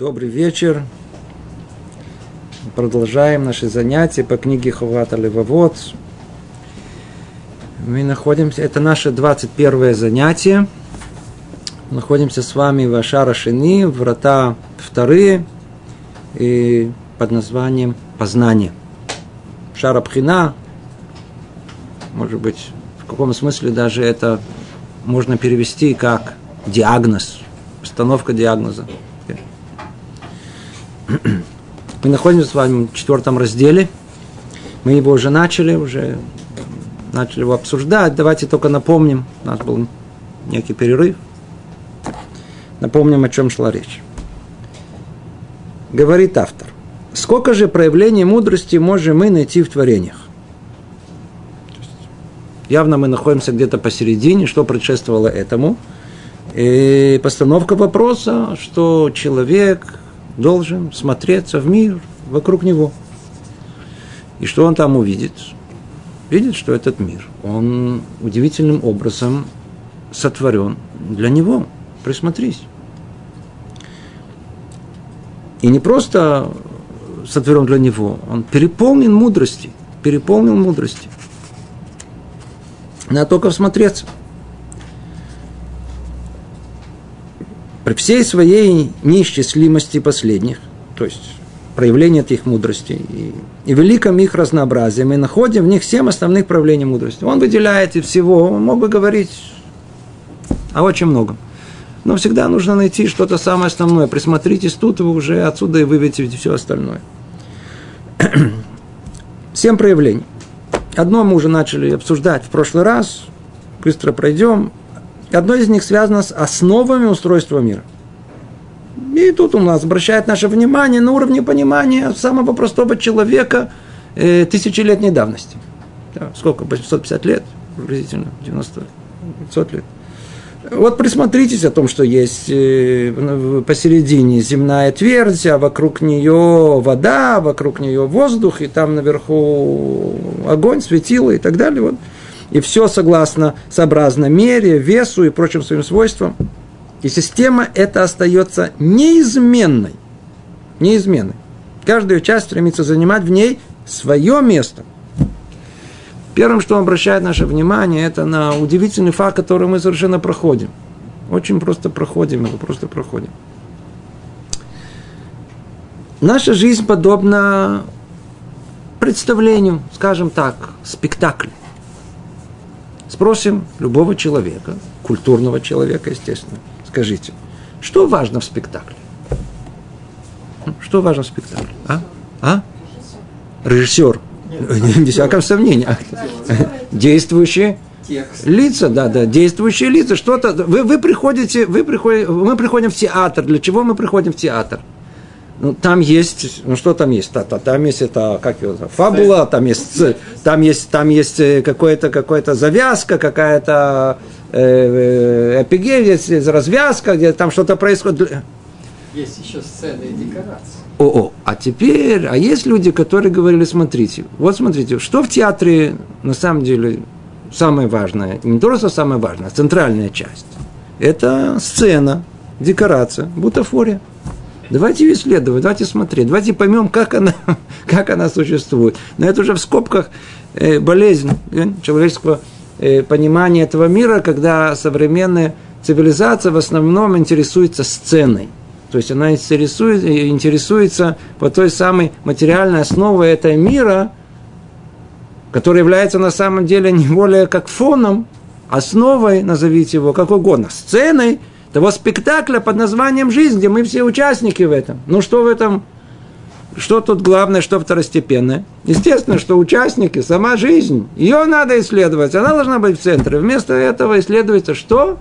Добрый вечер. Продолжаем наши занятия по книге Ховата Левовод. Мы находимся, это наше 21 занятие. Находимся с вами в Ашара Шини, врата вторые, и под названием Познание. Шара Пхина, может быть, в каком смысле даже это можно перевести как диагноз, постановка диагноза. Мы находимся с вами в четвертом разделе. Мы его уже начали, уже начали его обсуждать. Давайте только напомним. У нас был некий перерыв. Напомним, о чем шла речь. Говорит автор. Сколько же проявлений мудрости можем мы найти в творениях? Явно мы находимся где-то посередине, что предшествовало этому. И постановка вопроса, что человек должен смотреться в мир вокруг него. И что он там увидит? Видит, что этот мир, он удивительным образом сотворен для него. Присмотрись. И не просто сотворен для него, он переполнен мудрости, переполнен мудрости. Надо только всмотреться – при всей своей неисчислимости последних, то есть проявление их мудрости и, и великом их разнообразии, мы находим в них семь основных проявлений мудрости. Он выделяет из всего, он мог бы говорить о очень многом. Но всегда нужно найти что-то самое основное. Присмотритесь тут, вы уже отсюда и выведете все остальное. Семь проявлений. Одно мы уже начали обсуждать в прошлый раз. Быстро пройдем. Одно из них связано с основами устройства мира. И тут у нас обращает наше внимание на уровне понимания самого простого человека э, тысячелетней давности. Да, сколько? 850 лет, приблизительно, 90, 500 лет. Вот присмотритесь о том, что есть э, посередине земная твердь, а вокруг нее вода, вокруг нее воздух, и там наверху огонь, светило и так далее. Вот и все согласно сообразно мере, весу и прочим своим свойствам. И система эта остается неизменной. Неизменной. Каждая часть стремится занимать в ней свое место. Первым, что обращает наше внимание, это на удивительный факт, который мы совершенно проходим. Очень просто проходим его, просто проходим. Наша жизнь подобна представлению, скажем так, спектаклю. Спросим любого человека, культурного человека, естественно. Скажите, что важно в спектакле? Что важно в спектакле? А? А? Режиссер. Без всякого сомнения. Действующие лица, да, да, действующие лица. Что-то. Вы, вы приходите, вы приходите, мы приходим в театр. Для чего мы приходим в театр? Ну, там есть, ну что там есть? Там, там есть это, как его, фабула, там есть, там есть, там есть э, какая-то какая завязка, какая-то э, эпигея, есть развязка, где там что-то происходит. Есть еще сцены и декорации. О, о, а теперь, а есть люди, которые говорили, смотрите, вот смотрите, что в театре на самом деле самое важное, не только самое важное, а центральная часть. Это сцена, декорация, бутафория. Давайте ее исследовать, давайте смотреть, давайте поймем, как она, как она существует. Но это уже в скобках э, болезнь э, человеческого э, понимания этого мира, когда современная цивилизация в основном интересуется сценой. То есть она интересует, интересуется по той самой материальной основе этого мира, которая является на самом деле не более как фоном, основой, назовите его как угодно, сценой, того спектакля под названием «Жизнь», где мы все участники в этом. Ну что в этом, что тут главное, что второстепенное? Естественно, что участники, сама жизнь, ее надо исследовать, она должна быть в центре. Вместо этого исследуется что?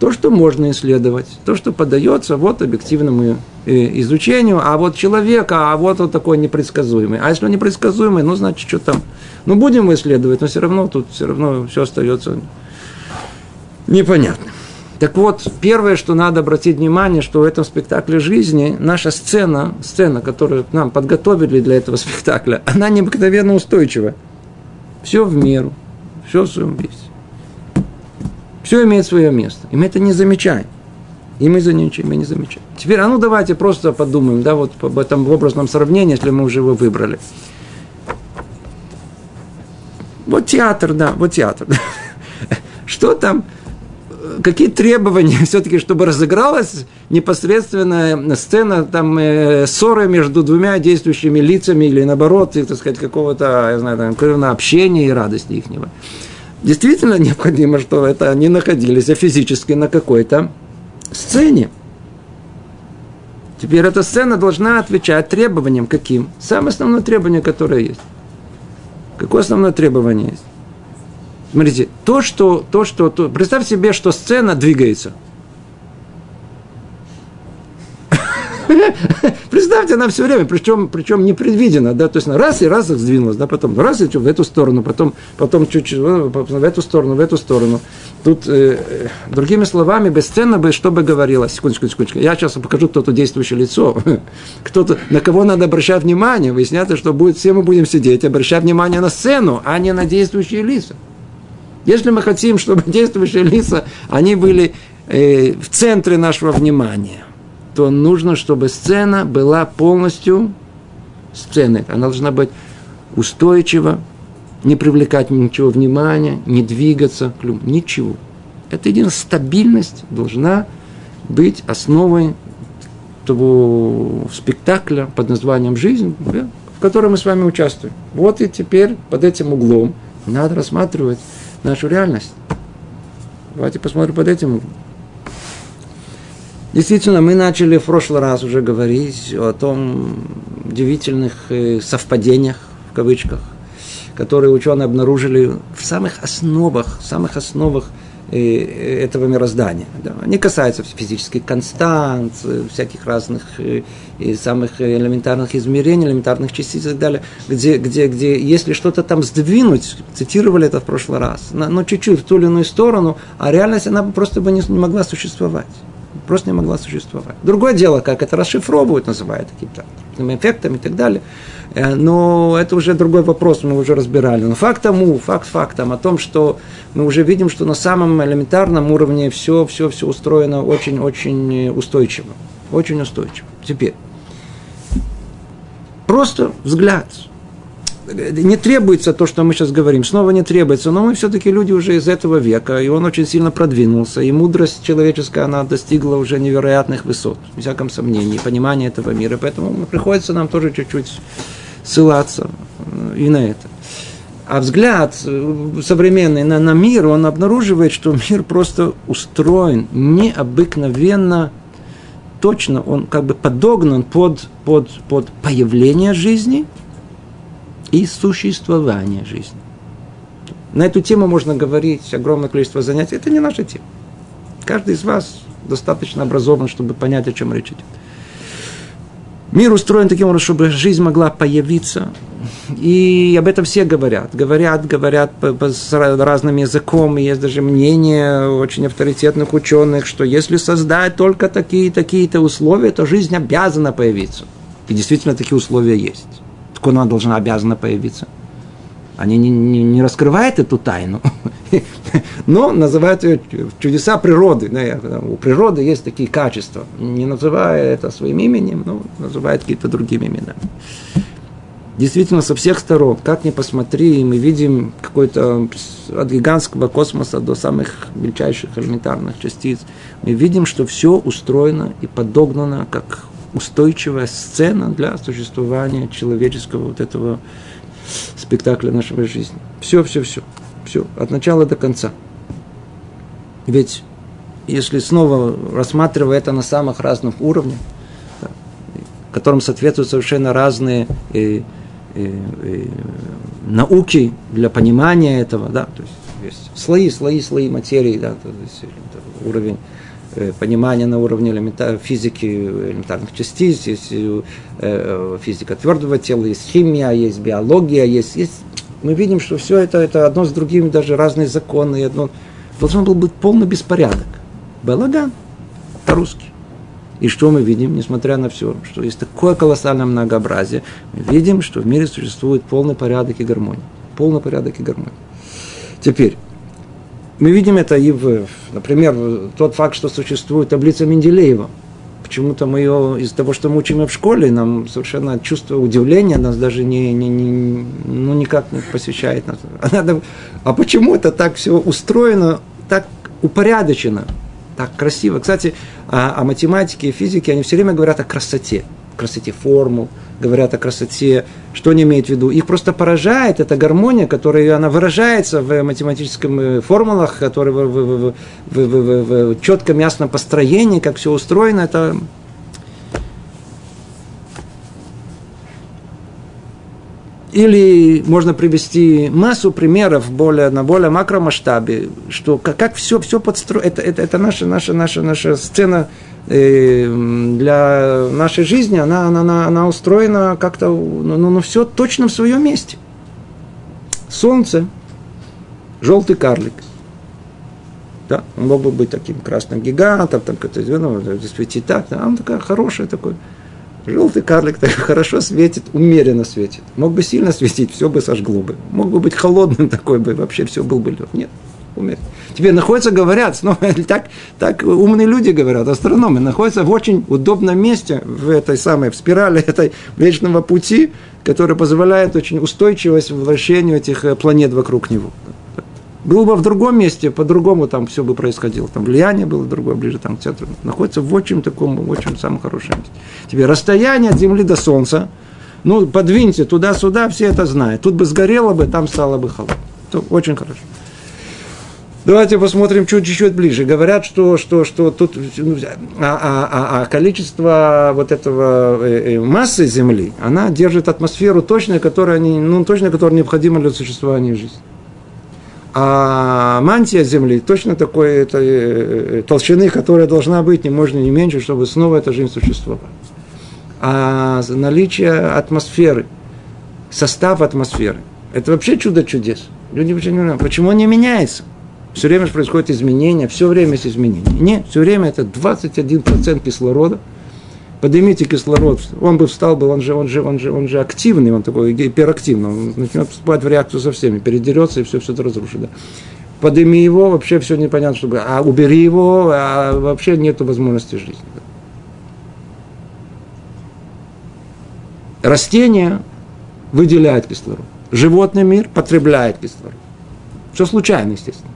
То, что можно исследовать, то, что подается вот объективному э, изучению, а вот человека, а вот он такой непредсказуемый. А если он непредсказуемый, ну, значит, что там? Ну, будем исследовать, но все равно тут все равно все остается непонятным. Так вот, первое, что надо обратить внимание, что в этом спектакле жизни наша сцена, сцена, которую нам подготовили для этого спектакля, она необыкновенно устойчива. Все в меру, все в своем весе. Все имеет свое место. И мы это не замечаем. И мы за ничем не замечаем. Теперь, а ну давайте просто подумаем, да, вот об этом образном сравнении, если мы уже его выбрали. Вот театр, да, вот театр. Что там, какие требования все-таки, чтобы разыгралась непосредственная сцена там э, ссоры между двумя действующими лицами или наоборот, и, так сказать, какого-то, я знаю, там, общения и радости ихнего. Действительно необходимо, что это они находились физически на какой-то сцене. Теперь эта сцена должна отвечать требованиям каким? Самое основное требование, которое есть. Какое основное требование есть? Смотрите, то, что, то, что, то, представь себе, что сцена двигается – Представьте, она все время, причем, причем непредвиденно, да, то есть раз и раз сдвинулась, да, потом раз и в эту сторону, потом, потом чуть-чуть в эту сторону, в эту сторону. Тут, э другими словами, бесценно бы, что бы говорилось, секундочку, секундочку, я сейчас покажу кто-то действующее лицо, кто-то, на кого надо обращать внимание, выясняется, что будет, все мы будем сидеть, обращать внимание на сцену, а не на действующие лица. Если мы хотим, чтобы действующие лица, они были э, в центре нашего внимания – то нужно, чтобы сцена была полностью сценой. Она должна быть устойчива, не привлекать ничего внимания, не двигаться, ничего. Это единственная стабильность должна быть основой того спектакля под названием «Жизнь», в котором мы с вами участвуем. Вот и теперь под этим углом надо рассматривать нашу реальность. Давайте посмотрим под этим. Действительно, мы начали в прошлый раз уже говорить о том удивительных э, совпадениях, в кавычках, которые ученые обнаружили в самых основах, самых основах этого мироздания. Да. Они касаются физических констант, э, всяких разных и самых элементарных измерений, элементарных частиц и так далее, где, где, где если что-то там сдвинуть, цитировали это в прошлый раз, но чуть-чуть в ту или иную сторону, а реальность она просто бы не, не могла существовать просто не могла существовать. Другое дело, как это расшифровывают, называют какими-то эффектами и так далее. Э, но это уже другой вопрос, мы уже разбирали. Но факт тому, факт фактом о том, что мы уже видим, что на самом элементарном уровне все, все, все устроено очень-очень устойчиво. Очень устойчиво. Теперь, просто взгляд – не требуется то, что мы сейчас говорим, снова не требуется, но мы все-таки люди уже из этого века, и он очень сильно продвинулся, и мудрость человеческая, она достигла уже невероятных высот, в всяком сомнении, понимания этого мира, поэтому приходится нам тоже чуть-чуть ссылаться э, и на это. А взгляд э, современный на, на мир, он обнаруживает, что мир просто устроен необыкновенно точно, он как бы подогнан под, под, под появление жизни – и существования жизни. На эту тему можно говорить огромное количество занятий. Это не наша тема. Каждый из вас достаточно образован, чтобы понять, о чем речь идет. Мир устроен таким образом, чтобы жизнь могла появиться. И об этом все говорят. Говорят, говорят по, по, с разным языком. Есть даже мнение очень авторитетных ученых, что если создать только такие-такие-то условия, то жизнь обязана появиться. И действительно такие условия есть откуда она должна, обязана появиться. Они не, не, не раскрывают эту тайну, но называют ее чудеса природы. У природы есть такие качества. Не называя это своим именем, но называют какие-то другими именами. Действительно, со всех сторон, как ни посмотри, мы видим какой-то от гигантского космоса до самых мельчайших элементарных частиц, мы видим, что все устроено и подогнано как устойчивая сцена для существования человеческого вот этого спектакля нашей жизни. Все, все, все. Все, от начала до конца. Ведь если снова рассматривая это на самых разных уровнях, которым соответствуют совершенно разные э, э, э, науки для понимания этого, да, то есть есть слои, слои, слои материи, да, то есть это уровень Э, понимание на уровне элементар, физики элементарных частиц, есть э, физика твердого тела, есть химия, есть биология, есть, есть мы видим, что все это, это одно с другим, даже разные законы, одно, должен был быть полный беспорядок. Балаган по-русски. И что мы видим, несмотря на все, что есть такое колоссальное многообразие, мы видим, что в мире существует полный порядок и гармония. Полный порядок и гармония. Теперь, Мы видим это и в, например, тот факт, что существует таблица Менделеева. Почему-то мы ее, из-за того, что мы учим ее в школе, нам совершенно чувство удивления нас даже не, не, не, ну, никак не посвящает. Нас. А, а почему это так все устроено, так упорядочено, так красиво? Кстати, о, о математике и физике они все время говорят о красоте, красоте формул, говорят о красоте, что они имеют в виду. Их просто поражает эта гармония, которая она выражается в математических э, формулах, которые в, в, в, в, в, в, четком ясном построении, как все устроено. Это Или можно привести массу примеров более, на более макромасштабе, что как, как все, все подстроено. Это, это, это наша, наша, наша, наша сцена для нашей жизни, она, она, она, она устроена как-то, ну, ну, ну, все точно в своем месте. Солнце, желтый карлик. Да, он мог бы быть таким красным гигантом, там, как-то, ну, светить так, а он такая хорошая такой. Желтый карлик так хорошо светит, умеренно светит. Мог бы сильно светить, все бы сожгло бы. Мог бы быть холодным такой бы, вообще все был бы лед. Нет, умеренно. Тебе находятся, говорят, снова так, так умные люди говорят, астрономы, находятся в очень удобном месте, в этой самой, в спирали этой Млечного пути, который позволяет очень устойчивость в вращению этих э, планет вокруг него. Был бы в другом месте, по-другому там все бы происходило. Там влияние было другое, ближе там к центру. Находится в очень таком, в очень самом хорошем месте. Тебе расстояние от Земли до Солнца, ну, подвиньте туда-сюда, все это знают. Тут бы сгорело бы, там стало бы холодно. Очень хорошо. Давайте посмотрим чуть-чуть ближе. Говорят, что, что, что тут ну, а, а, а, а количество вот этого э, э, массы Земли, она держит атмосферу точно, которая, не, ну, точно, которая необходима для существования жизни. А мантия Земли точно такой это, э, толщины, которая должна быть не можно не меньше, чтобы снова эта жизнь существовала. А наличие атмосферы, состав атмосферы, это вообще чудо чудес. Люди вообще не почему он не меняется. Все время происходит изменения, все время есть изменения. Нет, все время это 21% кислорода – поднимите кислород, он бы встал бы, он же, он же, он же, он же активный, он такой гиперактивный, он начнет вступать в реакцию со всеми, передерется и все, все это разрушит. Да. Подними его, вообще все непонятно, чтобы, а убери его, а вообще нет возможности жизни. Да. Растения выделяют кислород. Животный мир потребляет кислород. Все случайно, естественно.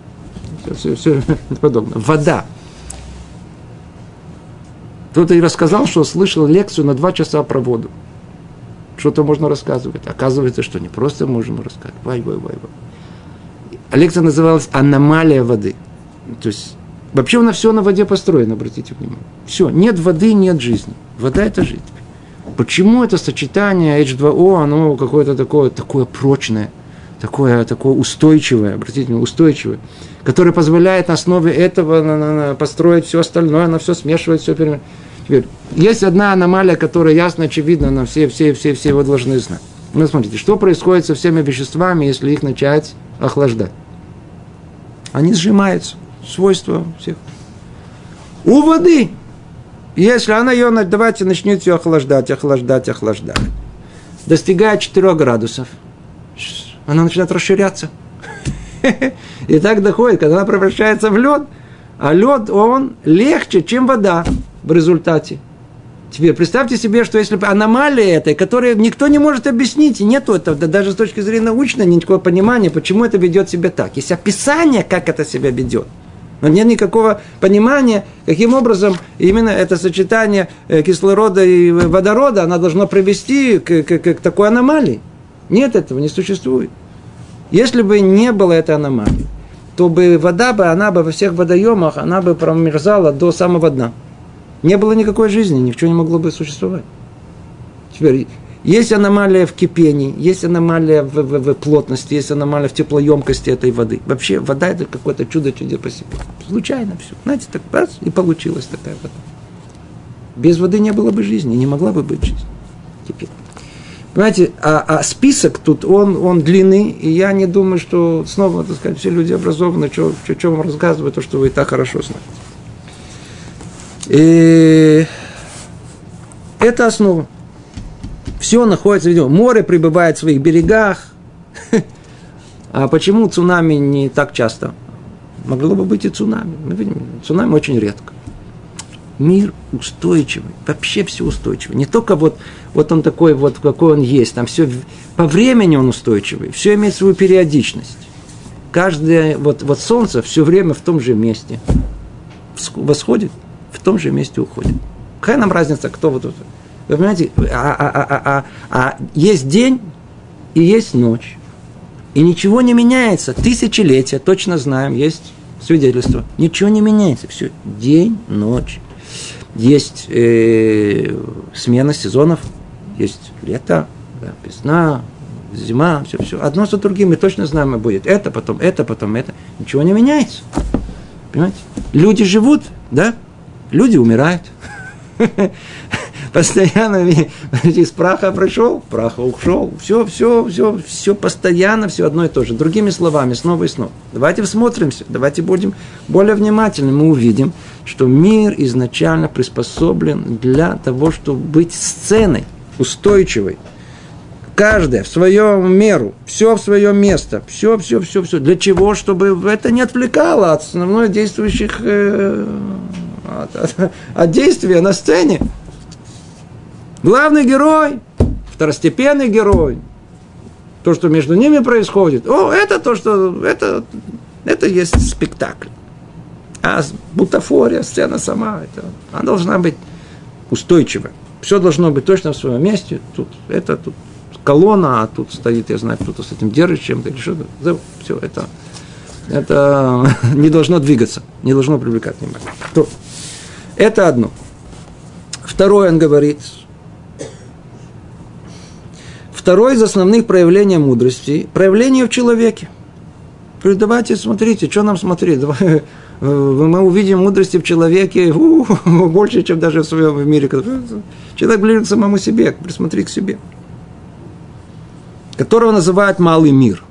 Все, все, подобное. Вода кто-то и рассказал, что слышал лекцию на два часа про воду. Что-то можно рассказывать. Оказывается, что не просто можем рассказывать. Вай, вай, вай, вай. А лекция называлась «Аномалия воды». То есть, вообще у нас все на воде построено, обратите внимание. Все, нет воды, нет жизни. Вода – это жизнь. Почему это сочетание H2O, оно какое-то такое, такое прочное, такое, такое устойчивое, обратите внимание, устойчивое, которое позволяет на основе этого на, на, на, построить все остальное, оно все смешивает, все перемешивает. Теперь, есть одна аномалия, которая ясно, очевидна, но все, все, все, все его должны знать. Ну, смотрите, что происходит со всеми веществами, если их начать охлаждать? Они сжимаются, свойства всех. У воды, если она ее, давайте начнете ее охлаждать, охлаждать, охлаждать, достигает 4 градусов, она начинает расширяться. И так доходит, когда она превращается в лед, а лед, он легче, чем вода в результате. Теперь представьте себе, что если бы аномалия этой, которую никто не может объяснить, и нету этого, да даже с точки зрения научной, никакого понимания, почему это ведет себя так. Есть описание, как это себя ведет. Но нет никакого понимания, каким образом именно это сочетание э, кислорода и водорода, оно должно привести к, к, к такой аномалии. Нет этого, не существует. Если бы не было этой аномалии, то бы вода бы, она бы во всех водоемах, она бы промерзала до самого дна не было никакой жизни, ничего не могло бы существовать. Теперь, есть аномалия в кипении, есть аномалия в, в, в плотности, есть аномалия в теплоемкости этой воды. Вообще, вода это какое-то чудо чудо по себе. Случайно все. Знаете, так раз, и получилась такая вода. Без воды не было бы жизни, не могла бы быть жизнь. Теперь. Понимаете, а, а список тут, он, он длинный, и я не думаю, что снова, так сказать, все люди образованы, что, что, что вам рассказывают, то, что вы и так хорошо знаете. И это основа. Все находится, видимо, море пребывает в своих берегах. А почему цунами не так часто? могло бы быть и цунами. Мы видим, цунами очень редко. Мир устойчивый, вообще все устойчиво. Не только вот, вот он такой вот, какой он есть, там все по времени он устойчивый, все имеет свою периодичность. Каждое, вот, вот солнце все время в том же месте восходит, в том же месте уходит. Какая нам разница, кто вот тут? Вы понимаете, а, а, а, а, а, а есть день и есть ночь. И ничего не меняется. Тысячелетия, точно знаем, есть свидетельство. Ничего не меняется. Все, день, ночь. Есть э, смена сезонов, есть лето, да, весна, зима, все, все. Одно за другим, мы точно знаем, и будет это, потом это, потом это. Ничего не меняется. Понимаете? Люди живут, да? Люди умирают. постоянно из праха пришел, праха ушел. Все, все, все, все постоянно, все одно и то же. Другими словами, снова и снова. Давайте всмотримся, давайте будем более внимательны. Мы увидим, что мир изначально приспособлен для того, чтобы быть сценой устойчивой. Каждая в свою меру, все в свое место, все, все, все, все. Для чего? Чтобы это не отвлекало от основной действующих э, от, от, от действия на сцене. Главный герой, второстепенный герой, то, что между ними происходит, о, это то, что это, это есть спектакль. А бутафория, сцена сама, это, она должна быть устойчивой. Все должно быть точно в своем месте. Тут это, тут колонна, а тут стоит, я знаю, кто-то с этим держит чем-то или что-то. Все, это, это не должно двигаться, не должно привлекать внимание. То, это одно. Второе он говорит, Второе из основных проявлений мудрости – проявление в человеке. Давайте смотрите, что нам смотреть. Давай, э, мы увидим мудрости в человеке больше, чем даже в своем мире. Человек ближе к самому себе, присмотри к себе. Которого называют малый мир.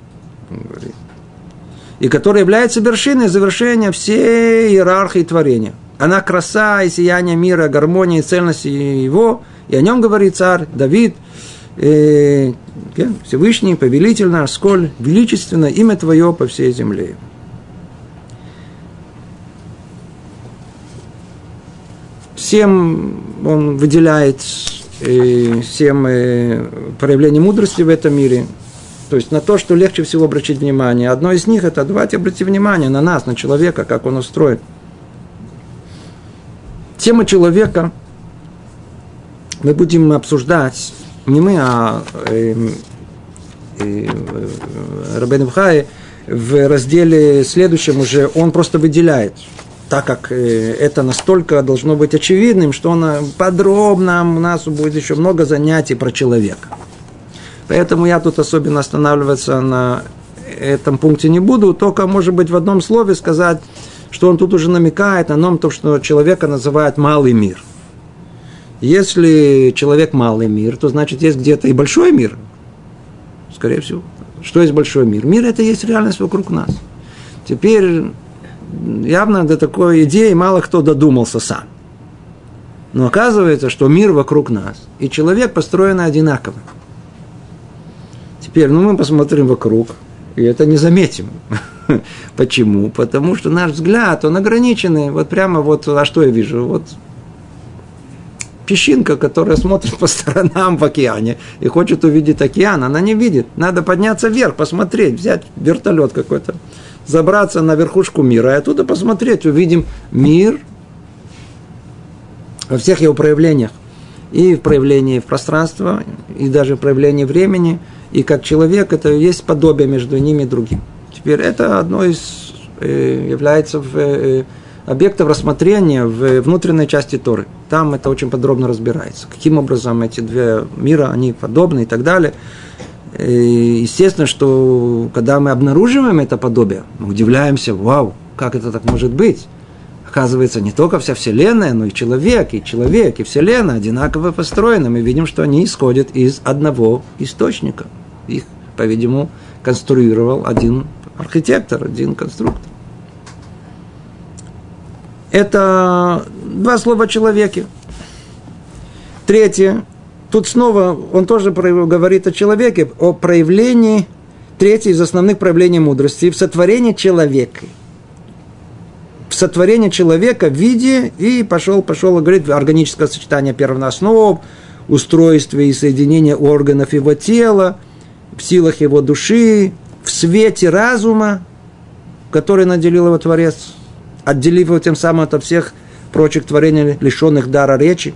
И который является вершиной завершения всей иерархии творения. Она краса и сияние мира, гармония и цельности его. И о нем говорит царь Давид – э, Всевышний, повелитель наш, сколь величественно имя Твое по всей земле. Всем он выделяет э, всем э, проявление мудрости в этом мире, то есть на то, что легче всего обратить внимание. Одно из них это давайте обратить внимание на нас, на человека, как он устроен. Тема человека мы будем обсуждать не мы, а э, э, Рабен Бхай в разделе следующем уже он просто выделяет, так как э, это настолько должно быть очевидным, что он подробно, у нас будет еще много занятий про человека. Поэтому я тут особенно останавливаться на этом пункте не буду, только, может быть, в одном слове сказать, что он тут уже намекает на том, что человека называют малый мир – если человек малый мир, то значит есть где-то и большой мир. Скорее всего. Что есть большой мир? Мир это есть реальность вокруг нас. Теперь явно до такой идеи мало кто додумался сам. Но оказывается, что мир вокруг нас, и человек построен одинаково. Теперь, ну, мы посмотрим вокруг, и это не заметим. Почему? Потому что наш взгляд, он ограниченный. Вот прямо вот, а что я вижу? Вот песчинка, которая смотрит по сторонам в океане и хочет увидеть океан, она не видит. Надо подняться вверх, посмотреть, взять вертолет какой-то, забраться на верхушку мира и оттуда посмотреть, увидим мир во всех его проявлениях. И в проявлении пространства, и даже в проявлении времени, и как человек, это есть подобие между ними и другим. Теперь это одно из э, является в э, объектов рассмотрения в внутренней части Торы. Там это очень подробно разбирается. Каким образом эти две мира, они подобны и так далее. И естественно, что когда мы обнаруживаем это подобие, мы удивляемся, вау, как это так может быть? Оказывается, не только вся Вселенная, но и человек, и человек, и Вселенная одинаково построены. Мы видим, что они исходят из одного источника. Их, по-видимому, конструировал один архитектор, один конструктор. Это два слова о человеке. Третье. Тут снова он тоже говорит о человеке, о проявлении, третье из основных проявлений мудрости, в сотворении человека. сотворение человека в виде, и пошел, пошел, говорит, органическое сочетание первооснов, устройстве и соединение органов его тела, в силах его души, в свете разума, который наделил его Творец, отделив его тем самым от всех прочих творений, лишенных дара речи.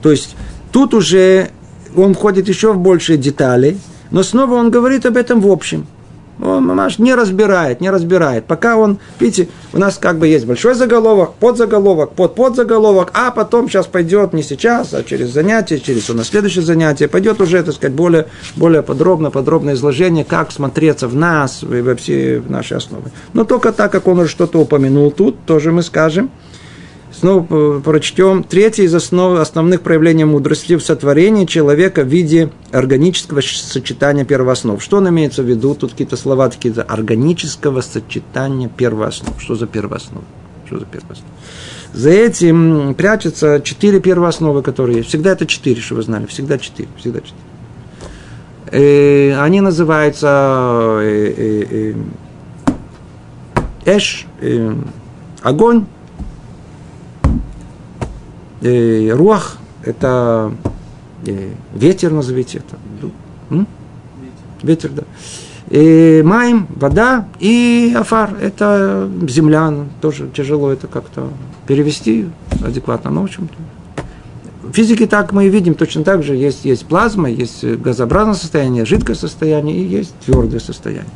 То есть тут уже он входит еще в большие детали, но снова он говорит об этом в общем – он мамаш не разбирает, не разбирает. Пока он, видите, у нас как бы есть большой заголовок, подзаголовок, под подзаголовок, а потом сейчас пойдет не сейчас, а через занятие, через у нас следующее занятие, пойдет уже, так сказать, более, более подробно, подробное изложение, как смотреться в нас, во все наши основы. Но только так, как он уже что-то упомянул тут, тоже мы скажем – Снова прочтем. Третье из основ, основных проявлений мудрости в сотворении человека в виде органического сочетания первооснов. Что он имеется в виду? Тут какие-то слова такие. Органического сочетания первооснов. Что за первооснов? Что за первооснов? За этим прячутся четыре первоосновы, которые есть. Всегда это четыре, что вы знали. Всегда четыре. Всегда четыре. И э, они называются э, э, э, эш, э, огонь, э, руах – это э, ветер, назовите это. М? Ветер, да. И майм, вода и афар – это земля, тоже тяжело это как-то перевести адекватно, но в общем-то. В физике так мы и видим, точно так же есть, есть плазма, есть газообразное состояние, жидкое состояние и есть твердое состояние.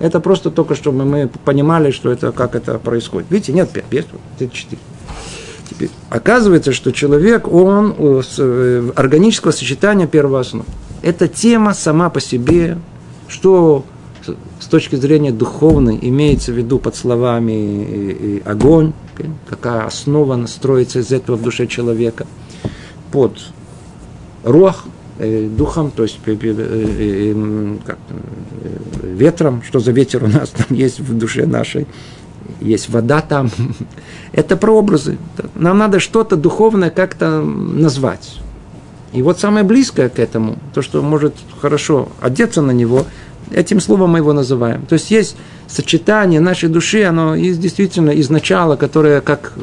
Это просто только, чтобы мы понимали, что это, как это происходит. Видите, нет пять, пять, это четыре. Теперь, оказывается, что человек, он э, э, органического сочетания первооснов. Эта тема сама по себе, что с точки зрения духовной имеется в виду под словами огонь, какая основа настроится из этого в душе человека, под рух, э, духом, то есть как, ветром, что за ветер у нас там есть в душе нашей, есть вода там. Это прообразы. Нам надо что-то духовное как-то назвать. И вот самое близкое к этому, то, что может хорошо одеться на него, этим словом мы его называем. То есть есть сочетание нашей души, оно есть действительно из начала, которое как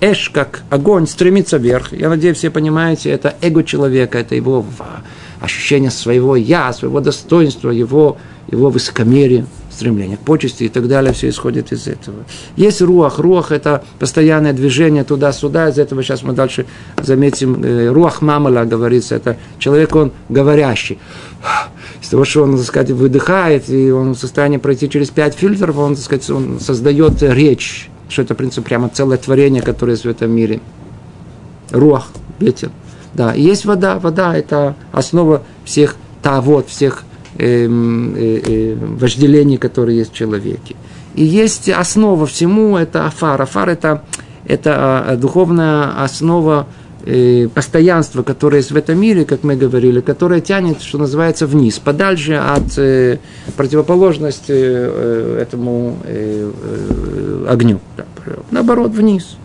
эш, как огонь, стремится вверх. Я надеюсь, все понимаете, это эго человека, это его ощущение своего я, своего достоинства, его, его высокомерия стремление к почести и так далее, все исходит из этого. Есть руах. Руах – это постоянное движение туда-сюда. Из этого сейчас мы дальше заметим. Э, руах мамала говорится. Это человек, он говорящий. Из того, что он, так сказать, выдыхает, и он в состоянии пройти через пять фильтров, он, так сказать, он создает речь. Что это, в принципе, прямо целое творение, которое есть в этом мире. Руах, ветер. Да, и есть вода. Вода – это основа всех тавод, всех э, э, э, вожделений, которые есть в человеке. И есть основа всему, это афар. Афар это, это а, духовная основа э, постоянства, которое есть в этом мире, как мы говорили, которое тянет, что называется, вниз, подальше от э, противоположности э, этому э, э, огню. Наоборот, вниз.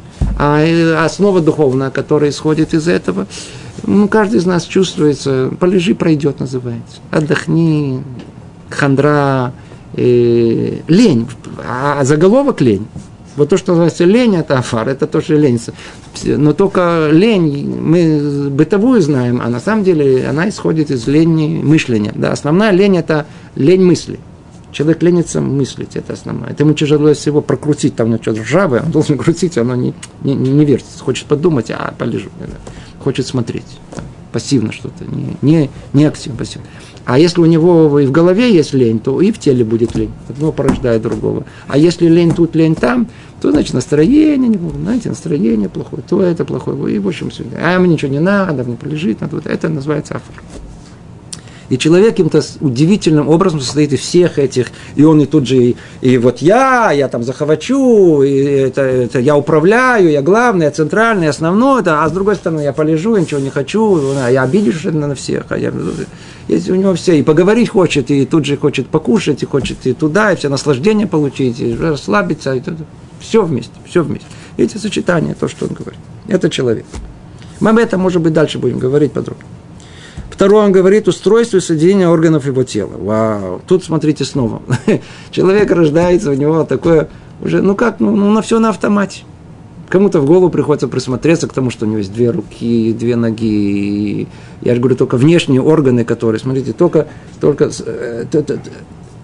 А основа духовная, которая исходит из этого, ну, каждый из нас чувствуется, полежи, пройдет, называется. Отдохни, хандра, э, лень, а заголовок лень. Вот то, что называется лень, это афар, это тоже лень. Но только лень, мы бытовую знаем, а на самом деле она исходит из лени мышления. Да, основная лень – это лень мысли. Человек ленится мыслить, это основное. Это ему тяжело всего прокрутить, там что-то ржавое, он должен крутить, оно не, не, не вертится. Хочет подумать, а полежу хочет смотреть. Пассивно что-то, не, не, не активно, пассивно. А если у него и в голове есть лень, то и в теле будет лень. Одно порождает другого. А если лень тут, лень там, то, значит, настроение, знаете, настроение плохое, то это плохое. И, в общем, все. А мне ничего не надо, мне полежит, надо. Это называется афор. И человек каким-то удивительным образом состоит из всех этих, и он и тут же, и, и вот я, я там захвачу, и это, это я управляю, я главный, я центральный, основной, это, а с другой стороны я полежу, я ничего не хочу, а я обидишь на всех, а я, есть у него все, и поговорить хочет, и тут же хочет покушать, и хочет и туда, и все наслаждения получить, и расслабиться, и все вместе, все вместе. Эти сочетания, то, что он говорит. Это человек. Мы об этом, может быть, дальше будем говорить подробно. Второе, он говорит устройство и соединение органов его тела. Вау. Тут смотрите снова. Человек рождается, у него такое уже, ну как, ну, ну на все на автомате. Кому-то в голову приходится присмотреться к тому, что у него есть две руки, две ноги. Я же говорю, только внешние органы, которые, смотрите, только, только э,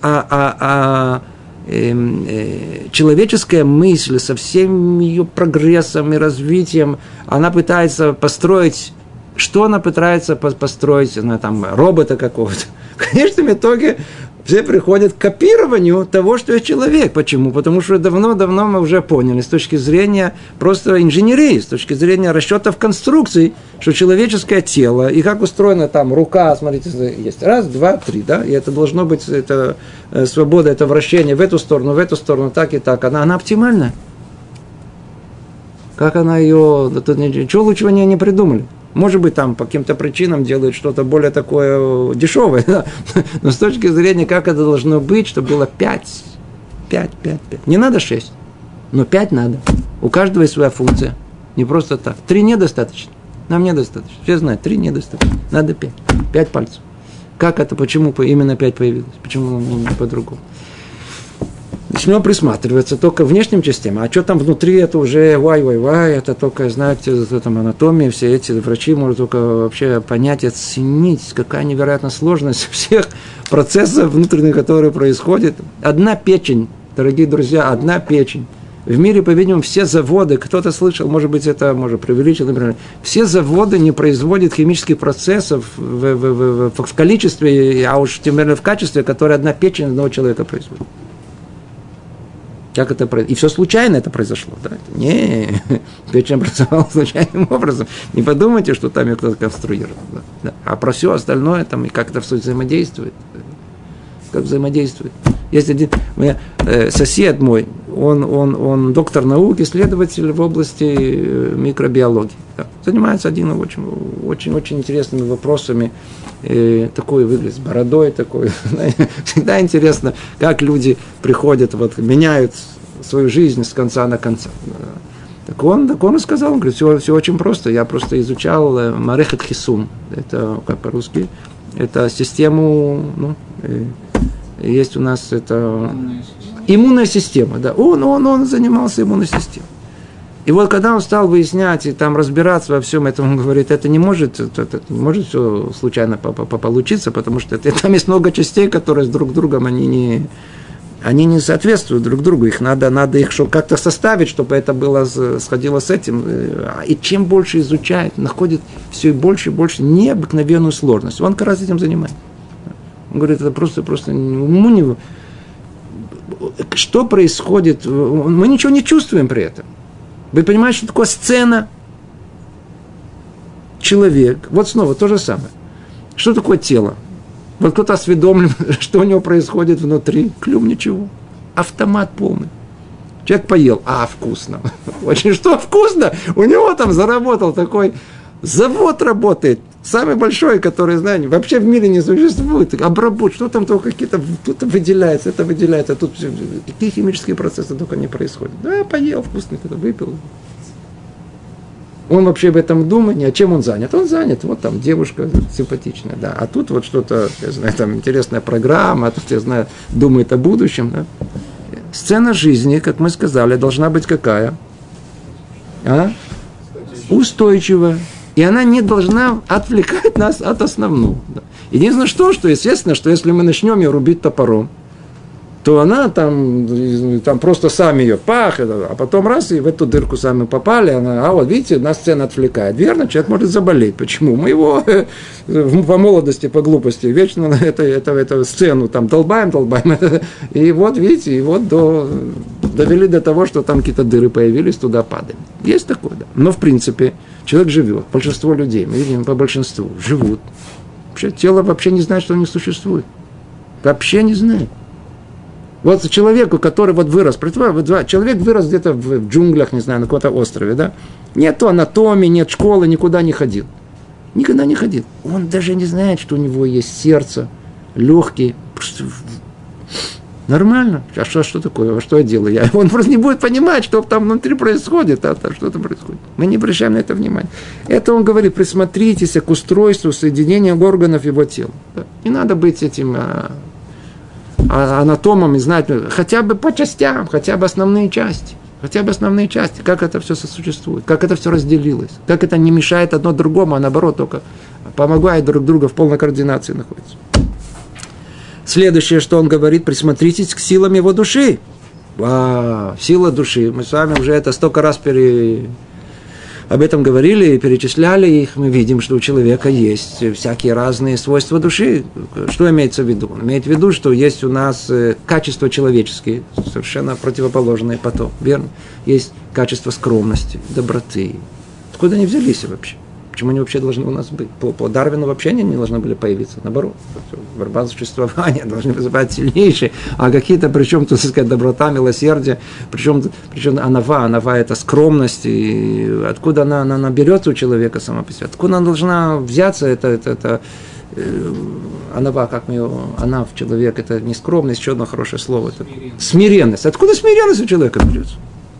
а, а, а э, э, человеческая мысль со всем ее прогрессом и развитием, она пытается построить, что она пытается построить, она там робота какого-то. В конечном итоге все приходят к копированию того, что есть человек. Почему? Потому что давно-давно мы уже поняли с точки зрения просто инженерии, с точки зрения расчетов конструкций, что человеческое тело и как устроена там рука, смотрите, есть раз, два, три, да, и это должно быть, это э, свобода, это вращение в эту сторону, в эту сторону, так и так, она, она оптимальна. Как она ее, ничего лучшего не, не придумали. Может быть, там по каким-то причинам делают что-то более такое дешевое, да? но с точки зрения, как это должно быть, чтобы было 5, 5, 5, 5. Не надо 6, но 5 надо. У каждого есть своя функция. Не просто так. Три недостаточно. Нам недостаточно. Все знают, три недостаточно. Надо пять. Пять пальцев. Как это, почему именно пять появилось? Почему по-другому? Начнем присматриваться только внешним частям. А что там внутри, это уже вай-вай-вай, это только, знаете, это там анатомия, все эти врачи могут только вообще понять, оценить, какая невероятная сложность всех процессов внутренних, которые происходят. Одна печень, дорогие друзья, одна печень. В мире, по-видимому, все заводы, кто-то слышал, может быть, это, может, преувеличил, например, все заводы не производят химических процессов в, в, в, в, количестве, а уж тем более в качестве, которое одна печень одного человека производит. Как это произошло? И все случайно это произошло. Да? Не, печень образовал случайным образом. Не подумайте, что там ее кто-то конструировал. Да? Да. А про все остальное там и как это все взаимодействует. Как взаимодействует. Есть один меня, э, сосед мой, он, он, он доктор наук, исследователь в области э, микробиологии. Да. Занимается один очень, очень, очень интересными вопросами. Э, такой выглядит, с бородой такой. Всегда интересно, как люди приходят, вот, меняют свою жизнь с конца на конца. Так он, так он и сказал, он говорит, все, все очень просто. Я просто изучал э, Марехет Хисун. Это как по-русски? Это систему, ну, есть у нас это иммунная система, да. Он, он, он занимался иммунной системой. И вот когда он стал выяснять и там разбираться во всем этом, он говорит, это не может, это, это не может все случайно по -по получиться, потому что это, там есть много частей, которые с друг другом они не, они не соответствуют друг другу, их надо, надо их как-то составить, чтобы это было сходило с этим. И чем больше изучает, находит все больше и больше необыкновенную сложность. Он как раз этим занимается. Он говорит, это просто, просто уму не... Что происходит? Мы ничего не чувствуем при этом. Вы понимаете, что такое сцена? Человек. Вот снова то же самое. Что такое тело? Вот кто-то осведомлен, что у него происходит внутри. Клюм ничего. Автомат полный. Человек поел, а вкусно. Очень что вкусно? У него там заработал такой завод работает, самый большой, который, знаете, вообще в мире не существует. Обработ, что там только какие-то, тут выделяется, это выделяется, а тут какие химические процессы только не происходят. Да, поел вкусно, когда выпил. Он вообще об этом думает, а чем он занят? Он занят, вот там девушка симпатичная, да. А тут вот что-то, я знаю, там интересная программа, а тут, я знаю, думает о будущем, да. Сцена жизни, как мы сказали, должна быть какая? А? Устойчивая. И она не должна отвлекать нас от основного. Единственное, что, что естественно, что если мы начнем ее рубить топором, то она там, там просто сами ее пах, а потом раз и в эту дырку сами попали, она, а вот видите, нас сцена отвлекает. Верно, человек может заболеть. Почему? Мы его по молодости, по глупости вечно на это, это, эту сцену там долбаем, долбаем. И вот, видите, и вот до, довели до того, что там какие-то дыры появились, туда падаем. Есть такое, да. Но в принципе человек живет, большинство людей, мы видим по большинству, живут. Вообще тело вообще не знает, что они существуют. Вообще не знает. Вот человеку, который вот вырос, человек вырос где-то в джунглях, не знаю, на каком-то острове, да? Нет анатомии, нет школы, никуда не ходил. Никогда не ходил. Он даже не знает, что у него есть сердце, легкие. Нормально. А что, что такое? А что я делаю? Я, он просто не будет понимать, что там внутри происходит, а, а что там происходит. Мы не обращаем на это внимания. Это он говорит, присмотритесь к устройству соединения органов его тела. Да. Не надо быть этим а, а, анатомом и знать, хотя бы по частям, хотя бы основные части. Хотя бы основные части, как это все сосуществует, как это все разделилось, как это не мешает одно другому, а наоборот только помогает друг другу в полной координации находится. Следующее, что он говорит, присмотритесь к силам его души. Вау, сила души. Мы с вами уже это столько раз пере, об этом говорили и перечисляли их, мы видим, что у человека есть всякие разные свойства души. Что имеется в виду? Он имеет в виду, что есть у нас э, качества человеческие, совершенно противоположные потом, верно? Есть качество скромности, доброты. Откуда они взялись вообще? Почему они вообще должны у нас быть? По, по Дарвину вообще они не должны были появиться. Наоборот, борьба существования должны вызывать сильнейшие. А какие-то, причем, тут сказать, доброта, милосердие, причем, причем анава, анава это скромность. И откуда она, она, она берется у человека сама по себе? Откуда она должна взяться? Это, это, это э, анава, как мы ее, она в человек, это не скромность, еще одно хорошее слово. Это смиренность. Откуда смиренность у человека берется?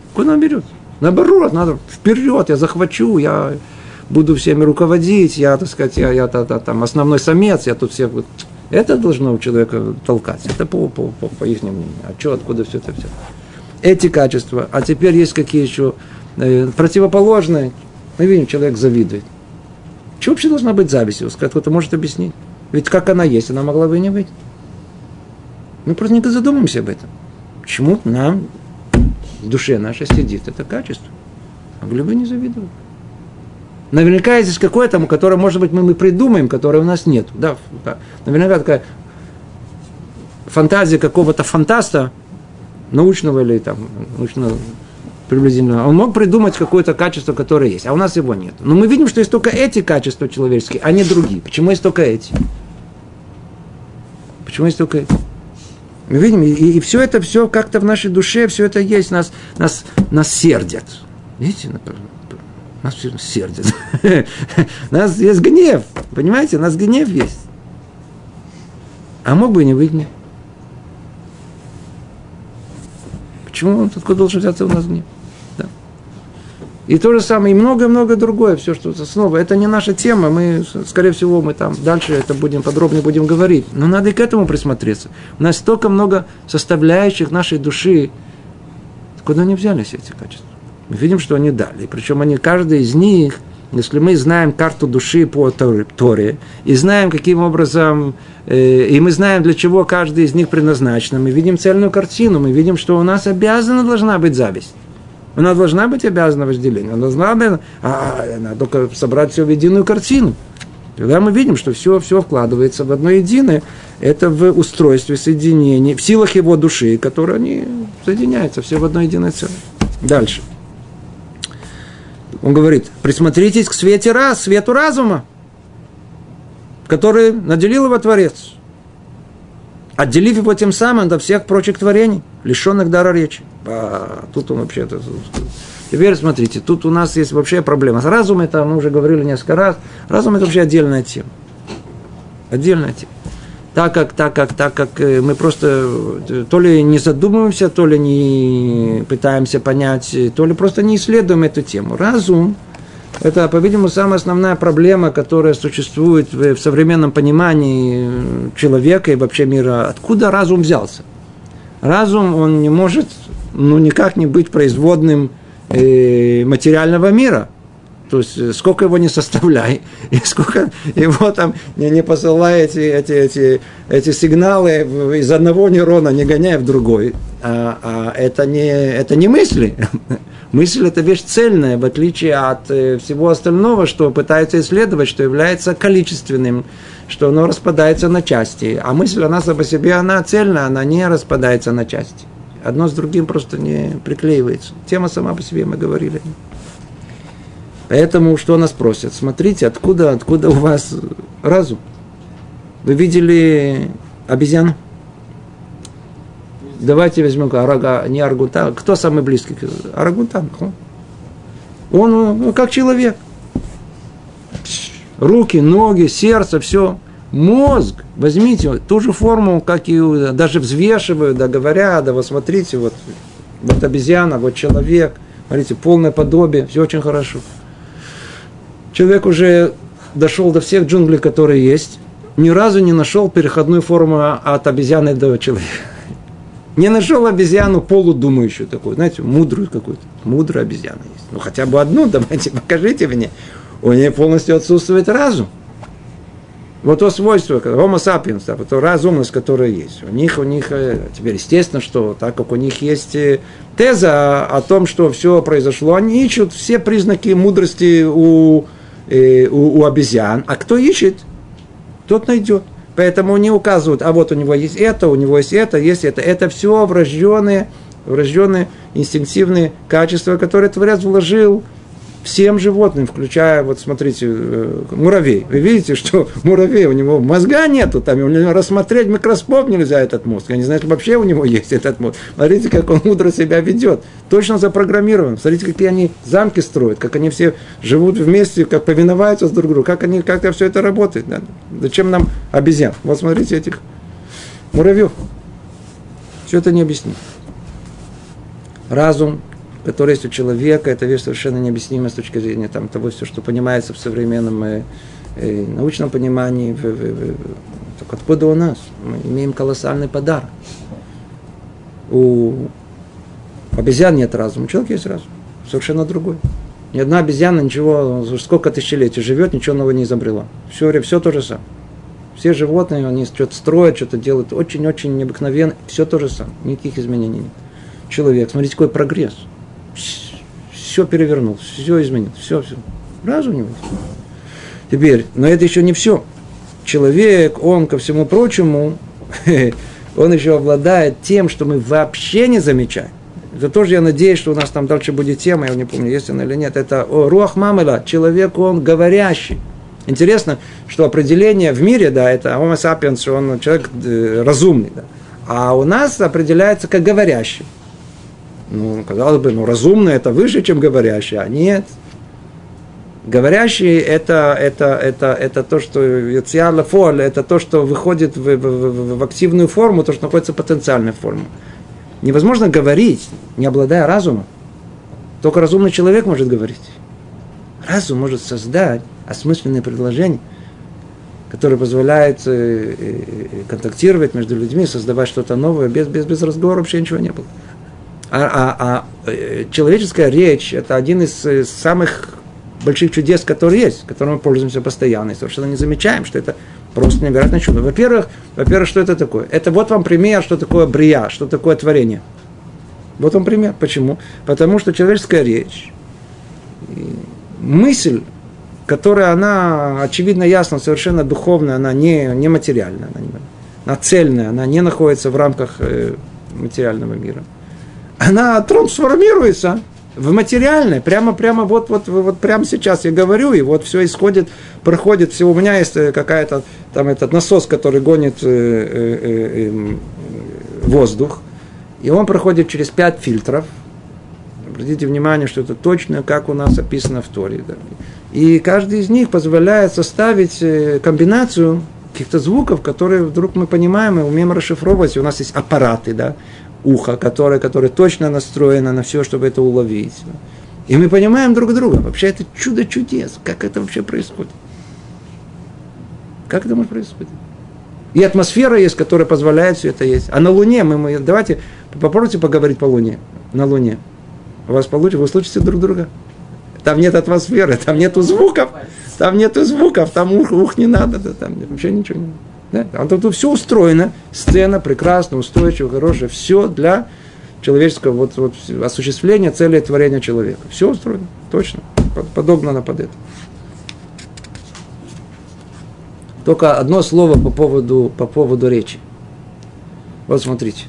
Откуда она берется? Наоборот, надо вперед, я захвачу, я буду всеми руководить, я, так сказать, я, я, я там основной самец, я тут всех... Это должно у человека толкать. Это по, по, по, по их мнению. А что, откуда все это все? Эти качества. А теперь есть какие еще э, противоположные. Мы видим, человек завидует. Что вообще должна быть зависть? Кто-то может объяснить. Ведь как она есть, она могла бы и не быть. Мы просто не задумаемся об этом. Почему нам в душе нашей сидит это качество? Могли бы не завидовать. Наверняка есть какое-то, которое, может быть, мы, мы придумаем, которое у нас нет. Да, да. Наверняка такая фантазия какого-то фантаста, научного или там, научного приблизительно, он мог придумать какое-то качество, которое есть, а у нас его нет. Но мы видим, что есть только эти качества человеческие, а не другие. Почему есть только эти? Почему есть только эти? Мы видим, и, и все это, все как-то в нашей душе, все это есть, нас, нас, нас сердят. Видите, например? Нас все сердят. У нас есть гнев. Понимаете? У нас гнев есть. А мог бы и не быть. Почему он откуда должен взяться у нас гнев? Да. И то же самое, и много-много другое, все, что снова. Это не наша тема, мы, скорее всего, мы там дальше это будем подробнее будем говорить. Но надо и к этому присмотреться. У нас столько много составляющих нашей души. Куда они взялись эти качества? Мы видим, что они дали. Причем они, каждый из них, если мы знаем карту души по Торе, и знаем, каким образом, э, и мы знаем, для чего каждый из них предназначен, мы видим цельную картину, мы видим, что у нас обязана должна быть зависть. У нас должна быть обязана вожделение. Она должна быть, а, надо только собрать все в единую картину. Тогда мы видим, что все, все вкладывается в одно единое. Это в устройстве соединения, в силах его души, которые они соединяются, все в одно единое целое. Дальше. Он говорит, присмотритесь к свете раз, свету разума, который наделил его Творец, отделив его тем самым до всех прочих творений, лишенных дара речи. А, тут он вообще... -то, Теперь смотрите, тут у нас есть вообще проблема. С разумом это мы уже говорили несколько раз. Разум это вообще отдельная тема. Отдельная тема так как, так как, так как э, мы просто э, то ли не задумываемся, то ли не пытаемся понять, то ли просто не исследуем эту тему. Разум – это, по-видимому, самая основная проблема, которая существует в современном понимании человека и вообще мира. Откуда разум взялся? Разум, он не может, ну, никак не быть производным э, материального мира – то есть э, сколько его не составляй, и сколько его там не, не посылай эти, эти, эти, эти сигналы из одного нейрона, не гоняя в другой. А, а это, не, это не мысли. Мысль – это вещь цельная, в отличие от э, всего остального, что пытаются исследовать, что является количественным, что оно распадается на части. А мысль, она сама по себе, она цельная, она не распадается на части. Одно с другим просто не приклеивается. Тема сама по себе, мы говорили. Поэтому что нас просят? Смотрите, откуда, откуда у вас разум? Вы видели обезьяну? Давайте возьмем арага, не аргутан. Кто самый близкий? Арагутан. Он ну, как человек. Руки, ноги, сердце, все. Мозг, возьмите ту же форму, как и даже взвешивают, да говорят, да вот смотрите, вот, вот обезьяна, вот человек, смотрите, полное подобие, все очень хорошо человек уже дошел до всех джунглей, которые есть, ни разу не нашел переходную форму от обезьяны до человека. Не нашел обезьяну полудумающую такую, знаете, мудрую какую-то. Мудрая обезьяна есть. Ну, хотя бы одну давайте, покажите мне. У нее полностью отсутствует разум. Вот то свойство, homo sapiens, да, вот то разумность, которая есть. У них, у них, э, теперь естественно, что так как у них есть э, теза о том, что все произошло, они ищут все признаки мудрости у, э, у, у обезьян. А кто ищет, тот найдет. Поэтому они указывают, а вот у него есть это, у него есть это, есть это. Это все врожденные, врожденные инстинктивные качества, которые Творец вложил всем животным, включая, вот смотрите, э, муравей. Вы видите, что муравей, у него мозга нету, там у него рассмотреть микроскоп нельзя этот мозг. Я не знаю, вообще у него есть этот мозг. Смотрите, как он мудро себя ведет. Точно запрограммирован. Смотрите, какие они замки строят, как они все живут вместе, как повиноваются друг другу, как, они, как все это работает. Да? Зачем нам обезьян? Вот смотрите этих муравьев. Все это не объяснить. Разум, который есть у человека, это вещь совершенно необъяснимая с точки зрения там, того, все, что понимается в современном э, э, научном понимании. В, в, в, так откуда у нас? Мы имеем колоссальный подарок. У обезьян нет разума, у человека есть разум. Совершенно другой. Ни одна обезьяна ничего, сколько тысячелетий живет, ничего нового не изобрела. Все, все то же самое. Все животные, они что-то строят, что-то делают очень-очень необыкновенно. Все то же самое. Никаких изменений нет. Человек, смотрите, какой прогресс все перевернул, все изменил, все, все. Разум у него Теперь, но это еще не все. Человек, он, ко всему прочему, он еще обладает тем, что мы вообще не замечаем. Это тоже я надеюсь, что у нас там дальше будет тема, я не помню, есть она или нет. Это о, Руах Мамела, человек, он говорящий. Интересно, что определение в мире, да, это Homo sapiens, он человек э, разумный, да. А у нас определяется как говорящий. Ну, казалось бы, ну, разумное это выше, чем говорящее. А нет. Говорящий это, это, это, это то, что яциала фоль, это то, что выходит в, в, в, активную форму, то, что находится в потенциальной форме. Невозможно говорить, не обладая разумом. Только разумный человек может говорить. Разум может создать осмысленные предложения, которые позволяют э, э, контактировать между людьми, создавать что-то новое, без, без, без разговора вообще ничего не было. А, а, а э, человеческая речь – это один из э, самых больших чудес, которые есть, которым мы пользуемся постоянно, и совершенно не замечаем, что это просто невероятное чудо. Во-первых, во-первых, что это такое? Это вот вам пример, что такое брия, что такое творение. Вот вам пример. Почему? Потому что человеческая речь, мысль, которая, она, очевидно, ясно, совершенно духовная, она не, не материальная, она, не, она цельная, она не находится в рамках э, материального мира – она трансформируется в материальное, прямо, прямо вот, вот, вот прямо сейчас я говорю, и вот все исходит, проходит, все, у меня есть э, какая-то, там этот насос, который гонит э, э, э, эм, воздух, и он проходит через пять фильтров, обратите внимание, что это точно, как у нас описано в Торе, да. и каждый из них позволяет составить э, комбинацию каких-то звуков, которые вдруг мы понимаем и умеем расшифровывать, у нас есть аппараты, да, ухо, которое, которое точно настроено на все, чтобы это уловить. И мы понимаем друг друга. Вообще это чудо чудес. Как это вообще происходит? Как это может происходить? И атмосфера есть, которая позволяет все это есть. А на Луне мы, мы давайте попробуйте поговорить по Луне. На Луне. У вас получится, вы услышите друг друга. Там нет атмосферы, там нету звуков, там нету звуков, там ух, ух не надо, там вообще ничего не надо. Да? А тут все устроено, сцена прекрасно, устойчивая, хорошая, все для человеческого вот, вот, осуществления цели творения человека. Все устроено, точно, подобно на под это. Только одно слово по поводу, по поводу речи. Вот смотрите.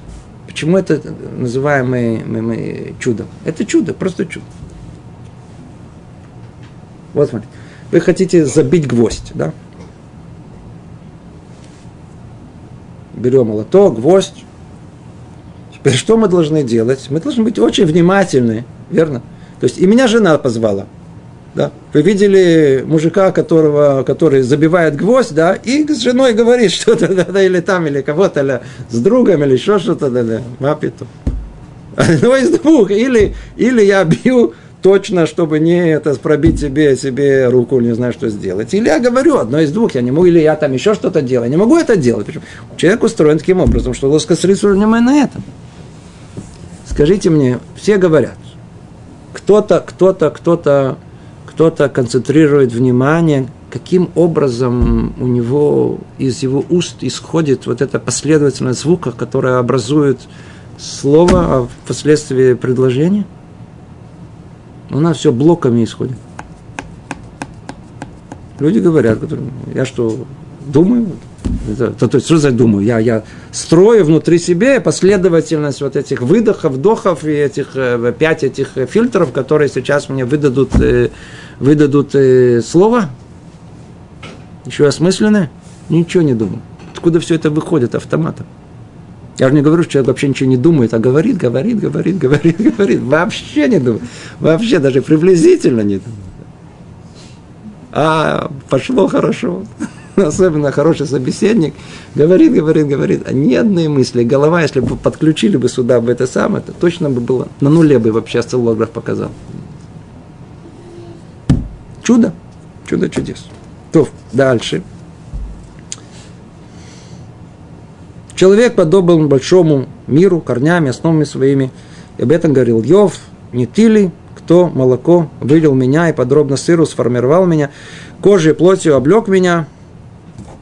Почему это называем мы, мы, мы чудом? Это чудо, просто чудо. Вот смотрите. Вы хотите забить гвоздь, да? Берем молоток, гвоздь. Теперь что мы должны делать? Мы должны быть очень внимательны, верно? То есть и меня жена позвала. Да? Вы видели мужика, которого, который забивает гвоздь, да, и с женой говорит что-то, да, да, или там, или кого-то, или с другом, или еще что-то, да, да, мапиту. Одно из двух. Или, или я бью точно, чтобы не это пробить себе, себе руку, не знаю, что сделать. Или я говорю одно из двух, я не могу, или я там еще что-то делаю, не могу это делать. Почему? Человек устроен таким образом, что должен сконцентрировать внимание на этом. Скажите мне, все говорят, кто-то, кто-то, кто-то, кто-то концентрирует внимание, каким образом у него из его уст исходит вот эта последовательность звуков, которая образует слово, а впоследствии предложение – у нас все блоками исходит. Люди говорят, которые, я что, думаю? Это, то, есть, что за думаю? Я, я строю внутри себя последовательность вот этих выдохов, вдохов и этих э, пять этих фильтров, которые сейчас мне выдадут, э, выдадут э, слово. Еще осмысленное? Ничего не думаю. Откуда все это выходит автоматом? Я же не говорю, что человек вообще ничего не думает, а говорит, говорит, говорит, говорит, говорит. Вообще не думает. Вообще даже приблизительно не думает. А пошло хорошо. Особенно хороший собеседник. Говорит, говорит, говорит. А ни одной мысли. Голова, если бы подключили бы сюда бы это самое, то точно бы было. На нуле бы вообще осциллограф показал. Чудо. Чудо чудес. То, дальше. Человек подобен большому миру, корнями, основами своими. И об этом говорил Йов, не ты ли, кто молоко вылил меня и подробно сыру сформировал меня, кожей и плотью облег меня,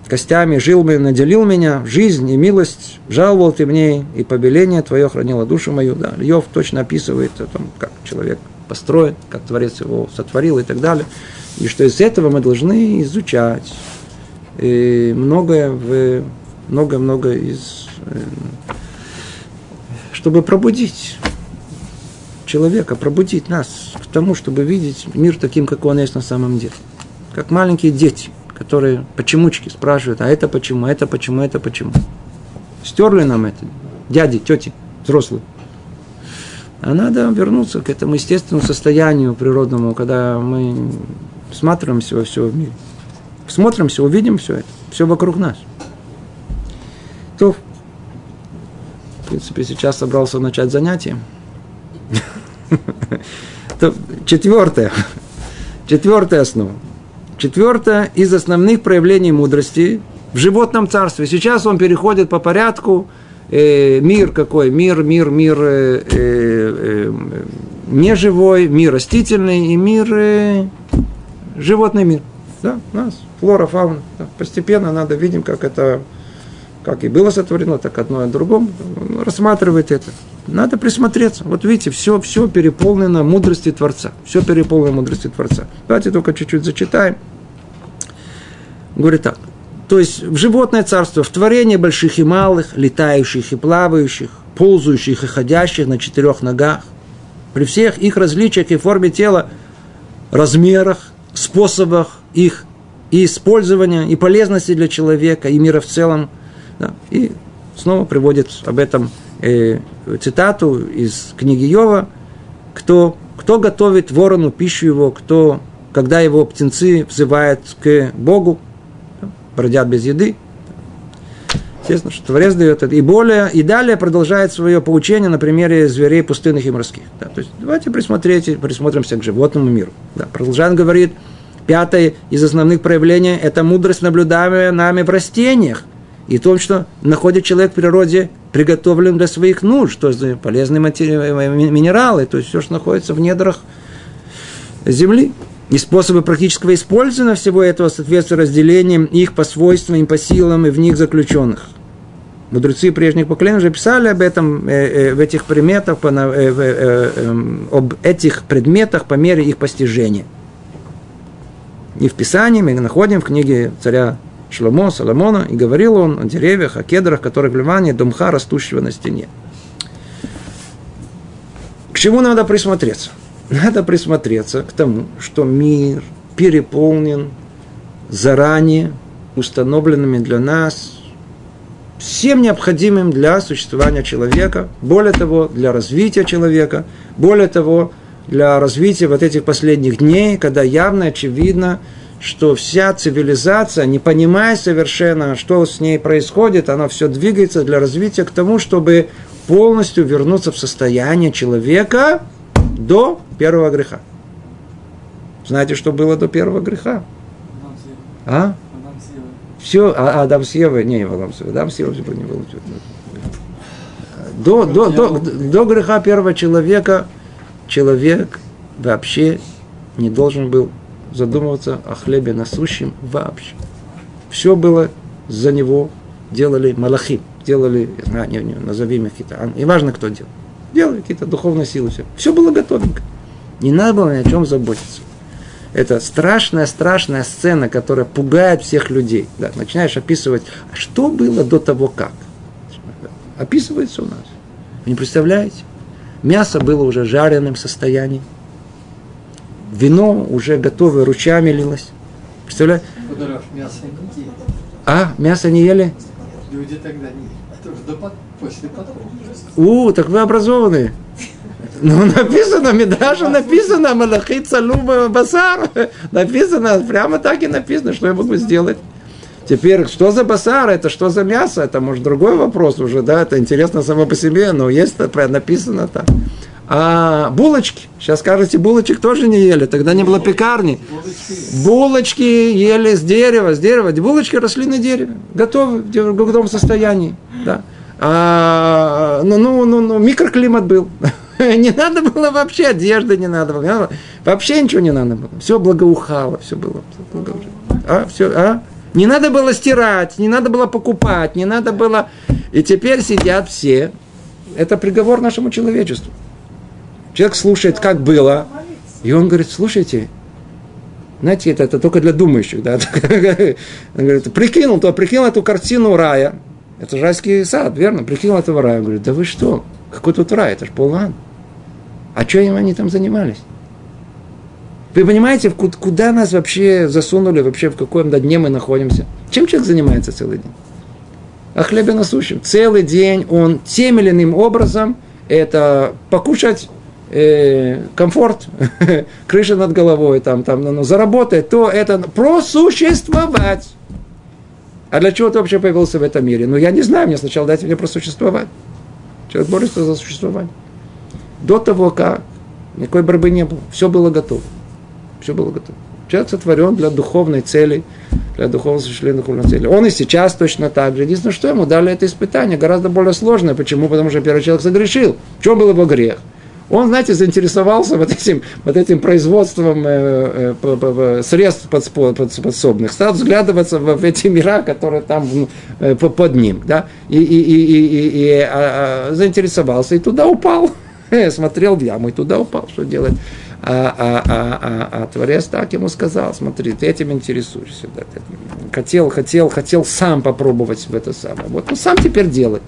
костями жил меня, наделил меня, жизнь и милость, жаловал ты мне, и побеление твое хранило душу мою. Да, Йов точно описывает о том, как человек построен, как Творец его сотворил и так далее. И что из этого мы должны изучать и многое в много-много из... Э, чтобы пробудить человека, пробудить нас к тому, чтобы видеть мир таким, как он есть на самом деле. Как маленькие дети, которые почемучки спрашивают, а это почему, а это почему, а это почему. Стерли нам это, дяди, тети, взрослые. А надо вернуться к этому естественному состоянию природному, когда мы смотрим все, все в мире. Смотримся, увидим все это, все вокруг нас – то, в принципе, сейчас собрался начать занятие. То, четвертое. Четвертая основа. Четвертое из основных проявлений мудрости в животном царстве. Сейчас он переходит по порядку. Э, мир какой? Мир, мир, мир э, э, э, неживой, мир растительный и мир э, животный мир. Да, нас, флора, фауна. Да. Постепенно надо видим, как это как и было сотворено, так одно и другом, рассматривает это. Надо присмотреться. Вот видите, все, все переполнено мудрости Творца. Все переполнено мудрости Творца. Давайте только чуть-чуть зачитаем. Говорит так. То есть в животное царство, в творении больших и малых, летающих и плавающих, ползающих и ходящих на четырех ногах, при всех их различиях и форме тела, размерах, способах их использования, и полезности для человека, и мира в целом – да, и снова приводит об этом э, цитату из книги Йова, кто, кто готовит ворону пищу его, кто, когда его птенцы взывают к Богу, да, бродят без еды. Естественно, что Творец дает это. И, более, и далее продолжает свое поучение на примере зверей пустынных и морских. Да, то есть давайте присмотрите, присмотримся к животному миру. Да, продолжает говорит, пятое из основных проявлений – это мудрость, наблюдаемая нами в растениях – и том, что находит человек в природе приготовлен для своих нужд, то есть полезные матери... минералы, то есть все, что находится в недрах земли. И способы практического использования всего этого соответствуют разделением их по свойствам, и по силам и в них заключенных. Мудрецы прежних поколений уже писали об этом, э, э, в этих предметах, по, э, э, э, об этих предметах по мере их постижения. И в Писании мы находим в книге царя Шломо, Соломона, и говорил он о деревьях, о кедрах, которые в Ливане, домха, растущего на стене. К чему надо присмотреться? Надо присмотреться к тому, что мир переполнен заранее установленными для нас всем необходимым для существования человека, более того, для развития человека, более того, для развития вот этих последних дней, когда явно, очевидно, что вся цивилизация, не понимая совершенно, что с ней происходит, она все двигается для развития к тому, чтобы полностью вернуться в состояние человека, до первого греха. Знаете, что было до первого греха? А? Все, а Адам с Евой, не, Адам с Евой, Адам с Евой не было. До, до, до, до греха первого человека человек вообще не должен был задумываться о хлебе насущем вообще. Все было за него, делали малахи, делали, а, не, не, назовем их какие-то, и важно, кто делал. Делали какие-то духовные силы, все. Все было готовенько. Не надо было ни о чем заботиться. Это страшная, страшная сцена, которая пугает всех людей. Да, начинаешь описывать, а что было до того как? Описывается у нас. Вы не представляете? Мясо было уже жареным состоянии. Вино уже готовое, ручами лилось. Представляете? мясо не ели. А, мясо не ели? Люди тогда не ели. Это уже до, после потопа. У, так вы образованные. Ну, написано, Медраша написано, Малахи Цалуба Басар. Написано, прямо так и написано, что я могу сделать. Теперь, что за басар, это что за мясо, это, может, другой вопрос уже, да, это интересно само по себе, но есть написано так. А булочки, сейчас скажете, булочек тоже не ели, тогда не было пекарни. Булочки ели с дерева, с дерева, булочки росли на дереве, готовы, в готовом состоянии, да. А, ну, ну, ну, ну, микроклимат был. Не надо было вообще одежды, не надо было. Вообще ничего не надо было. Все благоухало, все было. А, все, а? Не надо было стирать, не надо было покупать, не надо было... И теперь сидят все. Это приговор нашему человечеству. Человек слушает, как было, и он говорит, слушайте, знаете, это, это только для думающих, да? Он говорит, прикинул, то прикинул эту картину рая. Это райский сад, верно? Прикинул этого рая. Он говорит, да вы что? Какой тут рай? Это же полан. А что им они там занимались? Вы понимаете, куда нас вообще засунули, вообще в каком дне мы находимся? Чем человек занимается целый день? О хлебе насущем. Целый день он тем или иным образом это покушать, э, комфорт, крыша над головой, там, там, ну, заработать, то это просуществовать. А для чего ты вообще появился в этом мире? Ну, я не знаю, мне сначала дайте мне просуществовать. Человек борется за существование. До того, как никакой борьбы не было, все было готово. Все было готово. Человек сотворен для духовной цели, для духовного осуществления духовной цели. Он и сейчас точно так же. Единственное, что ему дали это испытание, гораздо более сложное. Почему? Потому что первый человек согрешил. В чем был его грех? Он, знаете, заинтересовался вот этим, вот этим производством э, э, средств подсобных, стал взглядываться в, эти мира, которые там э, под ним, да, и, и, и, и, и а, а, заинтересовался, и туда упал, смотрел в яму, и туда упал, что делать? А, а, а, а, а Творец так ему сказал, смотри, ты этим интересуешься, да, ты хотел, хотел, хотел сам попробовать в это самое, вот, ну сам теперь делай.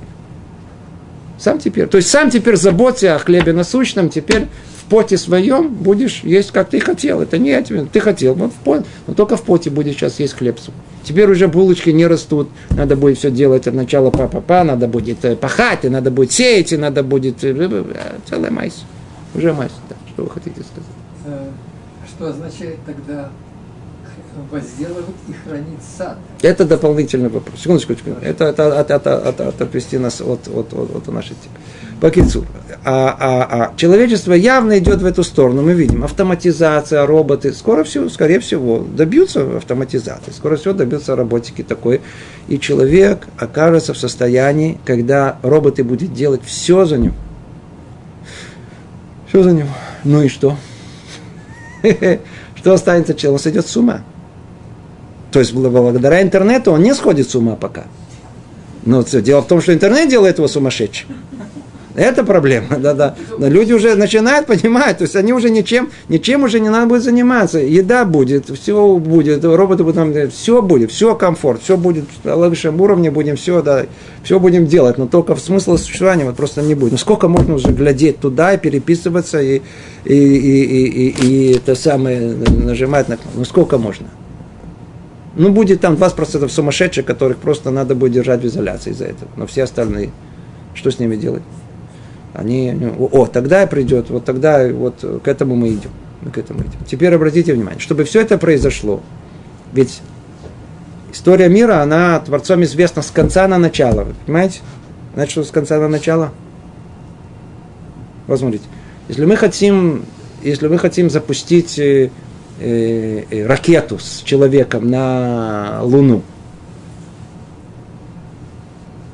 Сам теперь. То есть сам теперь заботься о хлебе насущном, теперь в поте своем будешь есть, как ты хотел. Это не я тебе, ты хотел, вот в поте, но только в поте будешь сейчас есть хлеб. Теперь уже булочки не растут, надо будет все делать от начала па-па-па, надо будет э, пахать, и надо будет сеять, и надо будет э, э, целая майс. Уже майс, да. Что вы хотите сказать? Что означает тогда возделывать и хранить сад. Это дополнительный вопрос. Секундочку, секундочку. Это, это, это, это, это, отвести нас от, от, от, от нашей темы. По кицу. А, а, а человечество явно идет в эту сторону. Мы видим автоматизация, роботы. Скоро всего, скорее всего, добьются автоматизации. Скоро всего добьются роботики такой. И человек окажется в состоянии, когда роботы будут делать все за него. Все за него. Ну и что? Что останется человек? Он сойдет с ума. То есть благодаря интернету он не сходит с ума пока. Но дело в том, что интернет делает его сумасшедшим. Это проблема, да-да. Но люди уже начинают понимать, то есть они уже ничем, ничем уже не надо будет заниматься. Еда будет, все будет, роботы будут, все будет, все комфорт, все будет на высшем уровне, будем все, да, все будем делать, но только в смысла существования вот просто не будет. Ну сколько можно уже глядеть туда и переписываться и, и, и, и, и, и это самое нажимать на ну сколько можно? Ну, будет там 20% сумасшедших, которых просто надо будет держать в изоляции из-за этого. Но все остальные, что с ними делать? Они, о, тогда придет, вот тогда вот к этому мы идем. Мы к этому идем. Теперь обратите внимание, чтобы все это произошло, ведь история мира, она Творцом известна с конца на начало. Вы понимаете? Знаете, что с конца на начало? Вот. Если мы хотим, если мы хотим запустить э, ракету с человеком на Луну,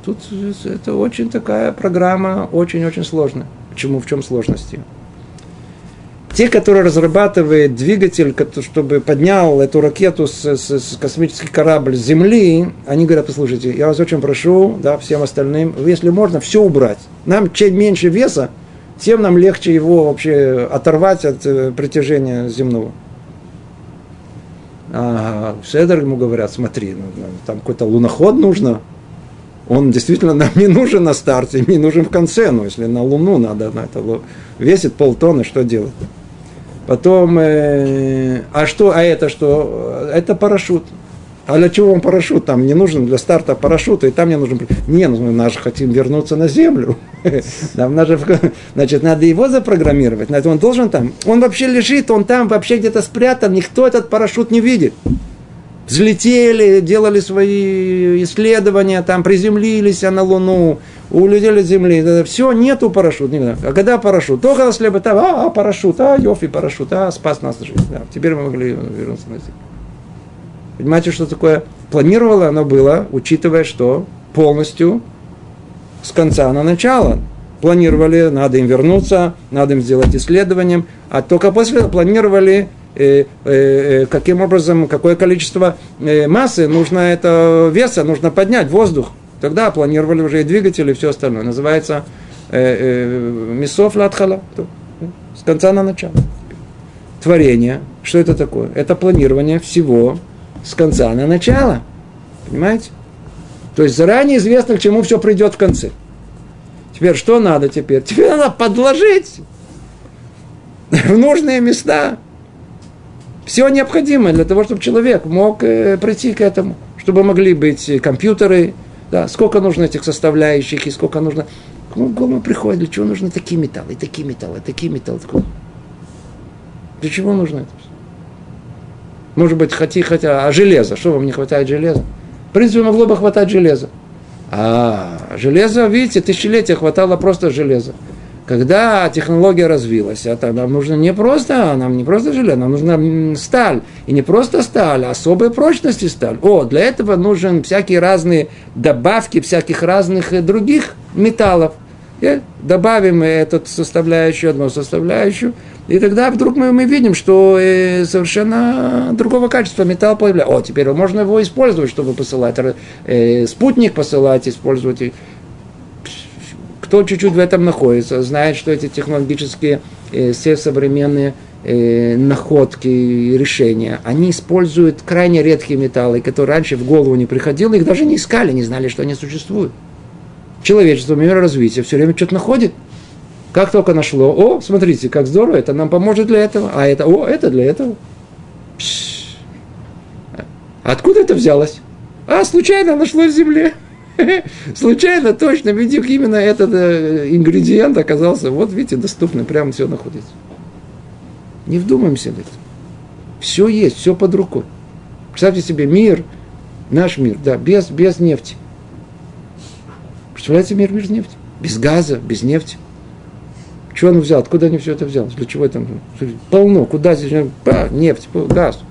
тут это очень такая программа, очень-очень сложная. Почему, в чем сложность ее? Те, которые разрабатывают двигатель, чтобы поднял эту ракету с, с, с космический корабль с Земли, они говорят, послушайте, я вас очень прошу, да, всем остальным, если можно, все убрать. Нам чем меньше веса, тем нам легче его вообще оторвать от э, притяжения земного. А Седер ему говорят, смотри, ну, ну, там какой-то луноход нужно, он действительно нам не нужен на старте, не нужен в конце, но если на Луну надо, на это весит полтонны, что делать? Потом, э, а что, а это что? Это парашют. А для чего вам парашют? Там не нужен для старта парашюта, и там не нужен... Не, ну, мы же хотим вернуться на землю. Нам надо, значит, надо его запрограммировать. Он должен там... Он вообще лежит, он там вообще где-то спрятан, никто этот парашют не видит. Взлетели, делали свои исследования, там приземлились на Луну, улетели с земли, все, нету парашюта. А когда парашют? Только если бы там, а, а, парашют, а, Йофи, парашют, а, спас нас жизнь. Да, теперь мы могли вернуться на землю. Понимаете, что такое? Планировало оно было, учитывая, что полностью с конца на начало. Планировали, надо им вернуться, надо им сделать исследование, а только после планировали э, э, э, каким образом, какое количество э, массы нужно это веса, нужно поднять воздух. Тогда планировали уже и двигатели, и все остальное. Называется э, э, Мисов Латхала. С конца на начало. Творение. Что это такое? Это планирование всего с конца на начало. Понимаете? То есть заранее известно, к чему все придет в конце. Теперь что надо теперь? Теперь надо подложить в нужные места все необходимое для того, чтобы человек мог э, прийти к этому. Чтобы могли быть компьютеры, да, сколько нужно этих составляющих, и сколько нужно... Кому голову приходит, для чего нужны такие металлы, такие металлы, такие металлы. Для чего нужно это? Может быть, хотя, хотя, а железо, что вам не хватает железа? В принципе, могло бы хватать железа. А железо, видите, тысячелетия хватало просто железа. Когда технология развилась, это нам нужно не просто, нам не просто железо, нам нужна сталь. И не просто сталь, а особой прочности сталь. О, для этого нужен всякие разные добавки всяких разных э, других металлов. И добавим эту составляющую, одну составляющую, и тогда вдруг мы, мы видим, что э, совершенно другого качества металл появляется. О, теперь можно его использовать, чтобы посылать э, спутник, посылать, использовать кто чуть-чуть в этом находится, знает, что эти технологические, э, все современные находки и решения, они используют крайне редкие металлы, которые раньше в голову не приходило, их даже не искали, не знали, что они существуют. Человечество, мир развития все время что-то находит. Как только нашло, о, смотрите, как здорово, это нам поможет для этого, а это, о, это для этого. Пш. Откуда это взялось? А, случайно нашлось в земле. Случайно, точно, видите, именно этот э, ингредиент оказался, вот видите, доступный, прямо все находится. Не вдумаемся в это. Все есть, все под рукой. Представьте себе, мир, наш мир, да, без, без нефти. Представляете мир без нефти? Без газа, без нефти. Что он взял? Откуда они все это взяли? Для чего это? Полно. Куда здесь? А, нефть, газ.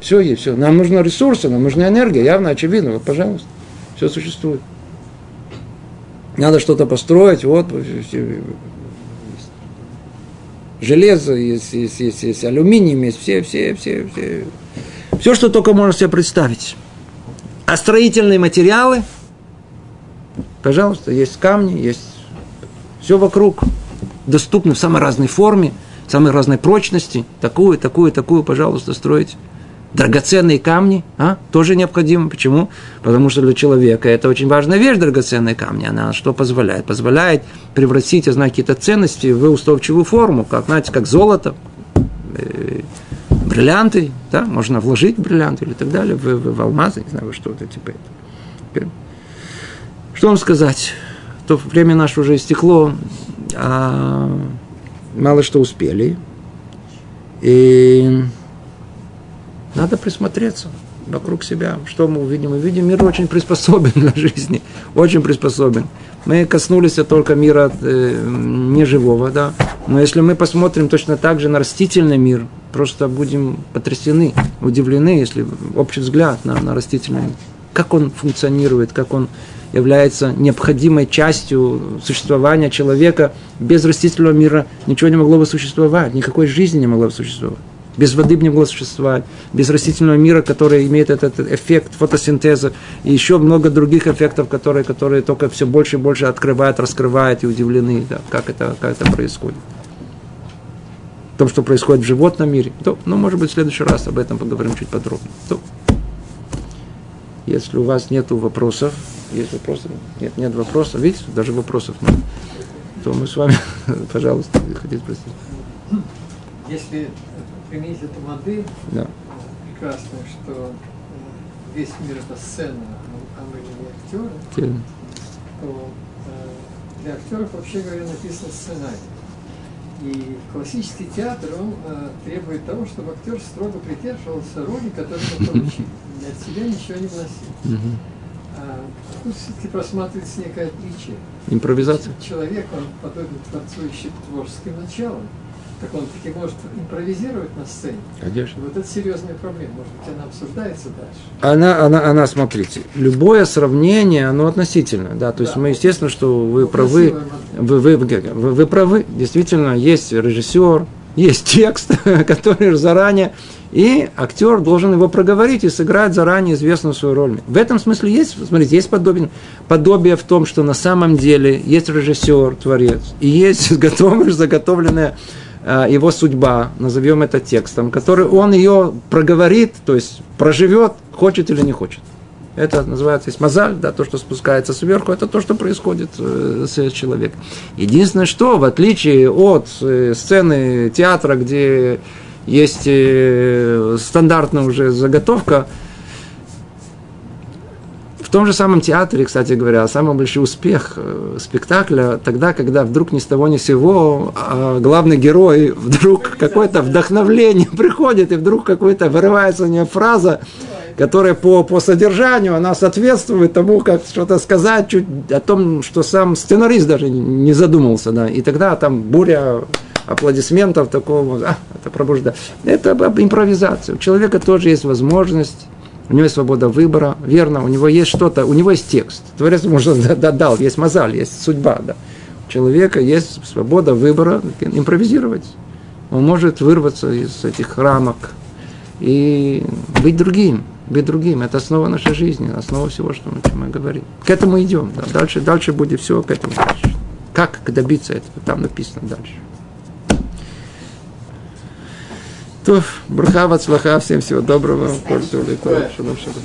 Все есть, все. Нам нужны ресурсы, нам нужна энергия, явно, очевидно. Вот, пожалуйста. Все существует. Надо что-то построить, вот, железо есть, есть, есть, есть алюминием есть, все, все, все, все. Все, что только можно себе представить. А строительные материалы, пожалуйста, есть камни, есть все вокруг, доступно в самой разной форме, самой разной прочности, такую, такую, такую, пожалуйста, строить драгоценные камни а, тоже необходимы. Почему? Потому что для человека это очень важная вещь, драгоценные камни. Она что позволяет? Позволяет превратить, я знаю, какие-то ценности в устойчивую форму, как, знаете, как золото, э, бриллианты, да, можно вложить бриллианты или так далее, в, в, в алмазы, не знаю, что-то типа этого. Что вам сказать? То время наше уже истекло, а мало что успели. И надо присмотреться вокруг себя, что мы увидим. Мы видим, мир очень приспособен для жизни, очень приспособен. Мы коснулись только мира э, неживого, да. Но если мы посмотрим точно так же на растительный мир, просто будем потрясены, удивлены, если общий взгляд на, на растительный мир. Как он функционирует, как он является необходимой частью существования человека. Без растительного мира ничего не могло бы существовать, никакой жизни не могло бы существовать. Без воды бы не могло существовать, без растительного мира, который имеет этот эффект фотосинтеза, и еще много других эффектов, которые, которые только все больше и больше открывают, раскрывают и удивлены, да, как, это, как это происходит. В том, что происходит в животном мире. То, ну, может быть, в следующий раз об этом поговорим чуть подробнее. То, если у вас нет вопросов, есть вопросы? Нет, нет вопросов. Видите, даже вопросов нет. То мы с вами, пожалуйста, хотите спросить. Если применить эту модель да. прекрасную, что э, весь мир это сцена, а мы не актеры, Тем. то э, для актеров, вообще говоря, написан сценарий. И классический театр, он э, требует того, чтобы актер строго придерживался роли, которую он получил. И от себя ничего не вносил. А тут все-таки просматривается некое отличие. Импровизация. Человек, он подобен творцу ищет творческим началом так он таки может импровизировать на сцене. Конечно. Вот это серьезная проблема. Может быть, она обсуждается дальше. Она, она, она, смотрите, любое сравнение, оно относительно, да, то да. есть мы, естественно, что вы ну, правы, вы, вы, вы, вы, вы правы, действительно, есть режиссер, есть текст, который заранее, и актер должен его проговорить и сыграть заранее известную свою роль. В этом смысле есть, смотрите, есть подобие, подобие в том, что на самом деле есть режиссер, творец, и есть готовая, заготовленная Э, его судьба, назовем это текстом, который он ее проговорит, то есть проживет, хочет или не хочет. Это называется есть мозаль, да, то, что спускается сверху, это то, что происходит э, с человеком. Единственное, что в отличие от э, сцены театра, где есть стандартная уже заготовка, в том же самом театре, кстати говоря, самый большой успех э, спектакля тогда, когда вдруг ни с того ни с сего а главный герой вдруг какое-то вдохновление приходит, и вдруг какой-то вырывается у него фраза, которая по, по содержанию, она соответствует тому, как что-то сказать чуть о том, что сам сценарист даже не задумался. Да. И тогда там буря аплодисментов такого, а, это пробуждает. Это импровизация. У человека тоже есть возможность у него есть свобода выбора, верно, у него есть что-то, у него есть текст. Творец может дал, есть мозаль, есть судьба, да. У человека есть свобода выбора импровизировать. Он может вырваться из этих рамок и быть другим, быть другим. Это основа нашей жизни, основа всего, что мы, чем мы говорим. К этому идем. Да. Дальше, дальше будет все к этому. Дальше. Как добиться этого? Там написано дальше. То, браха, вацлаха, всем всего доброго. Шалом, шалом.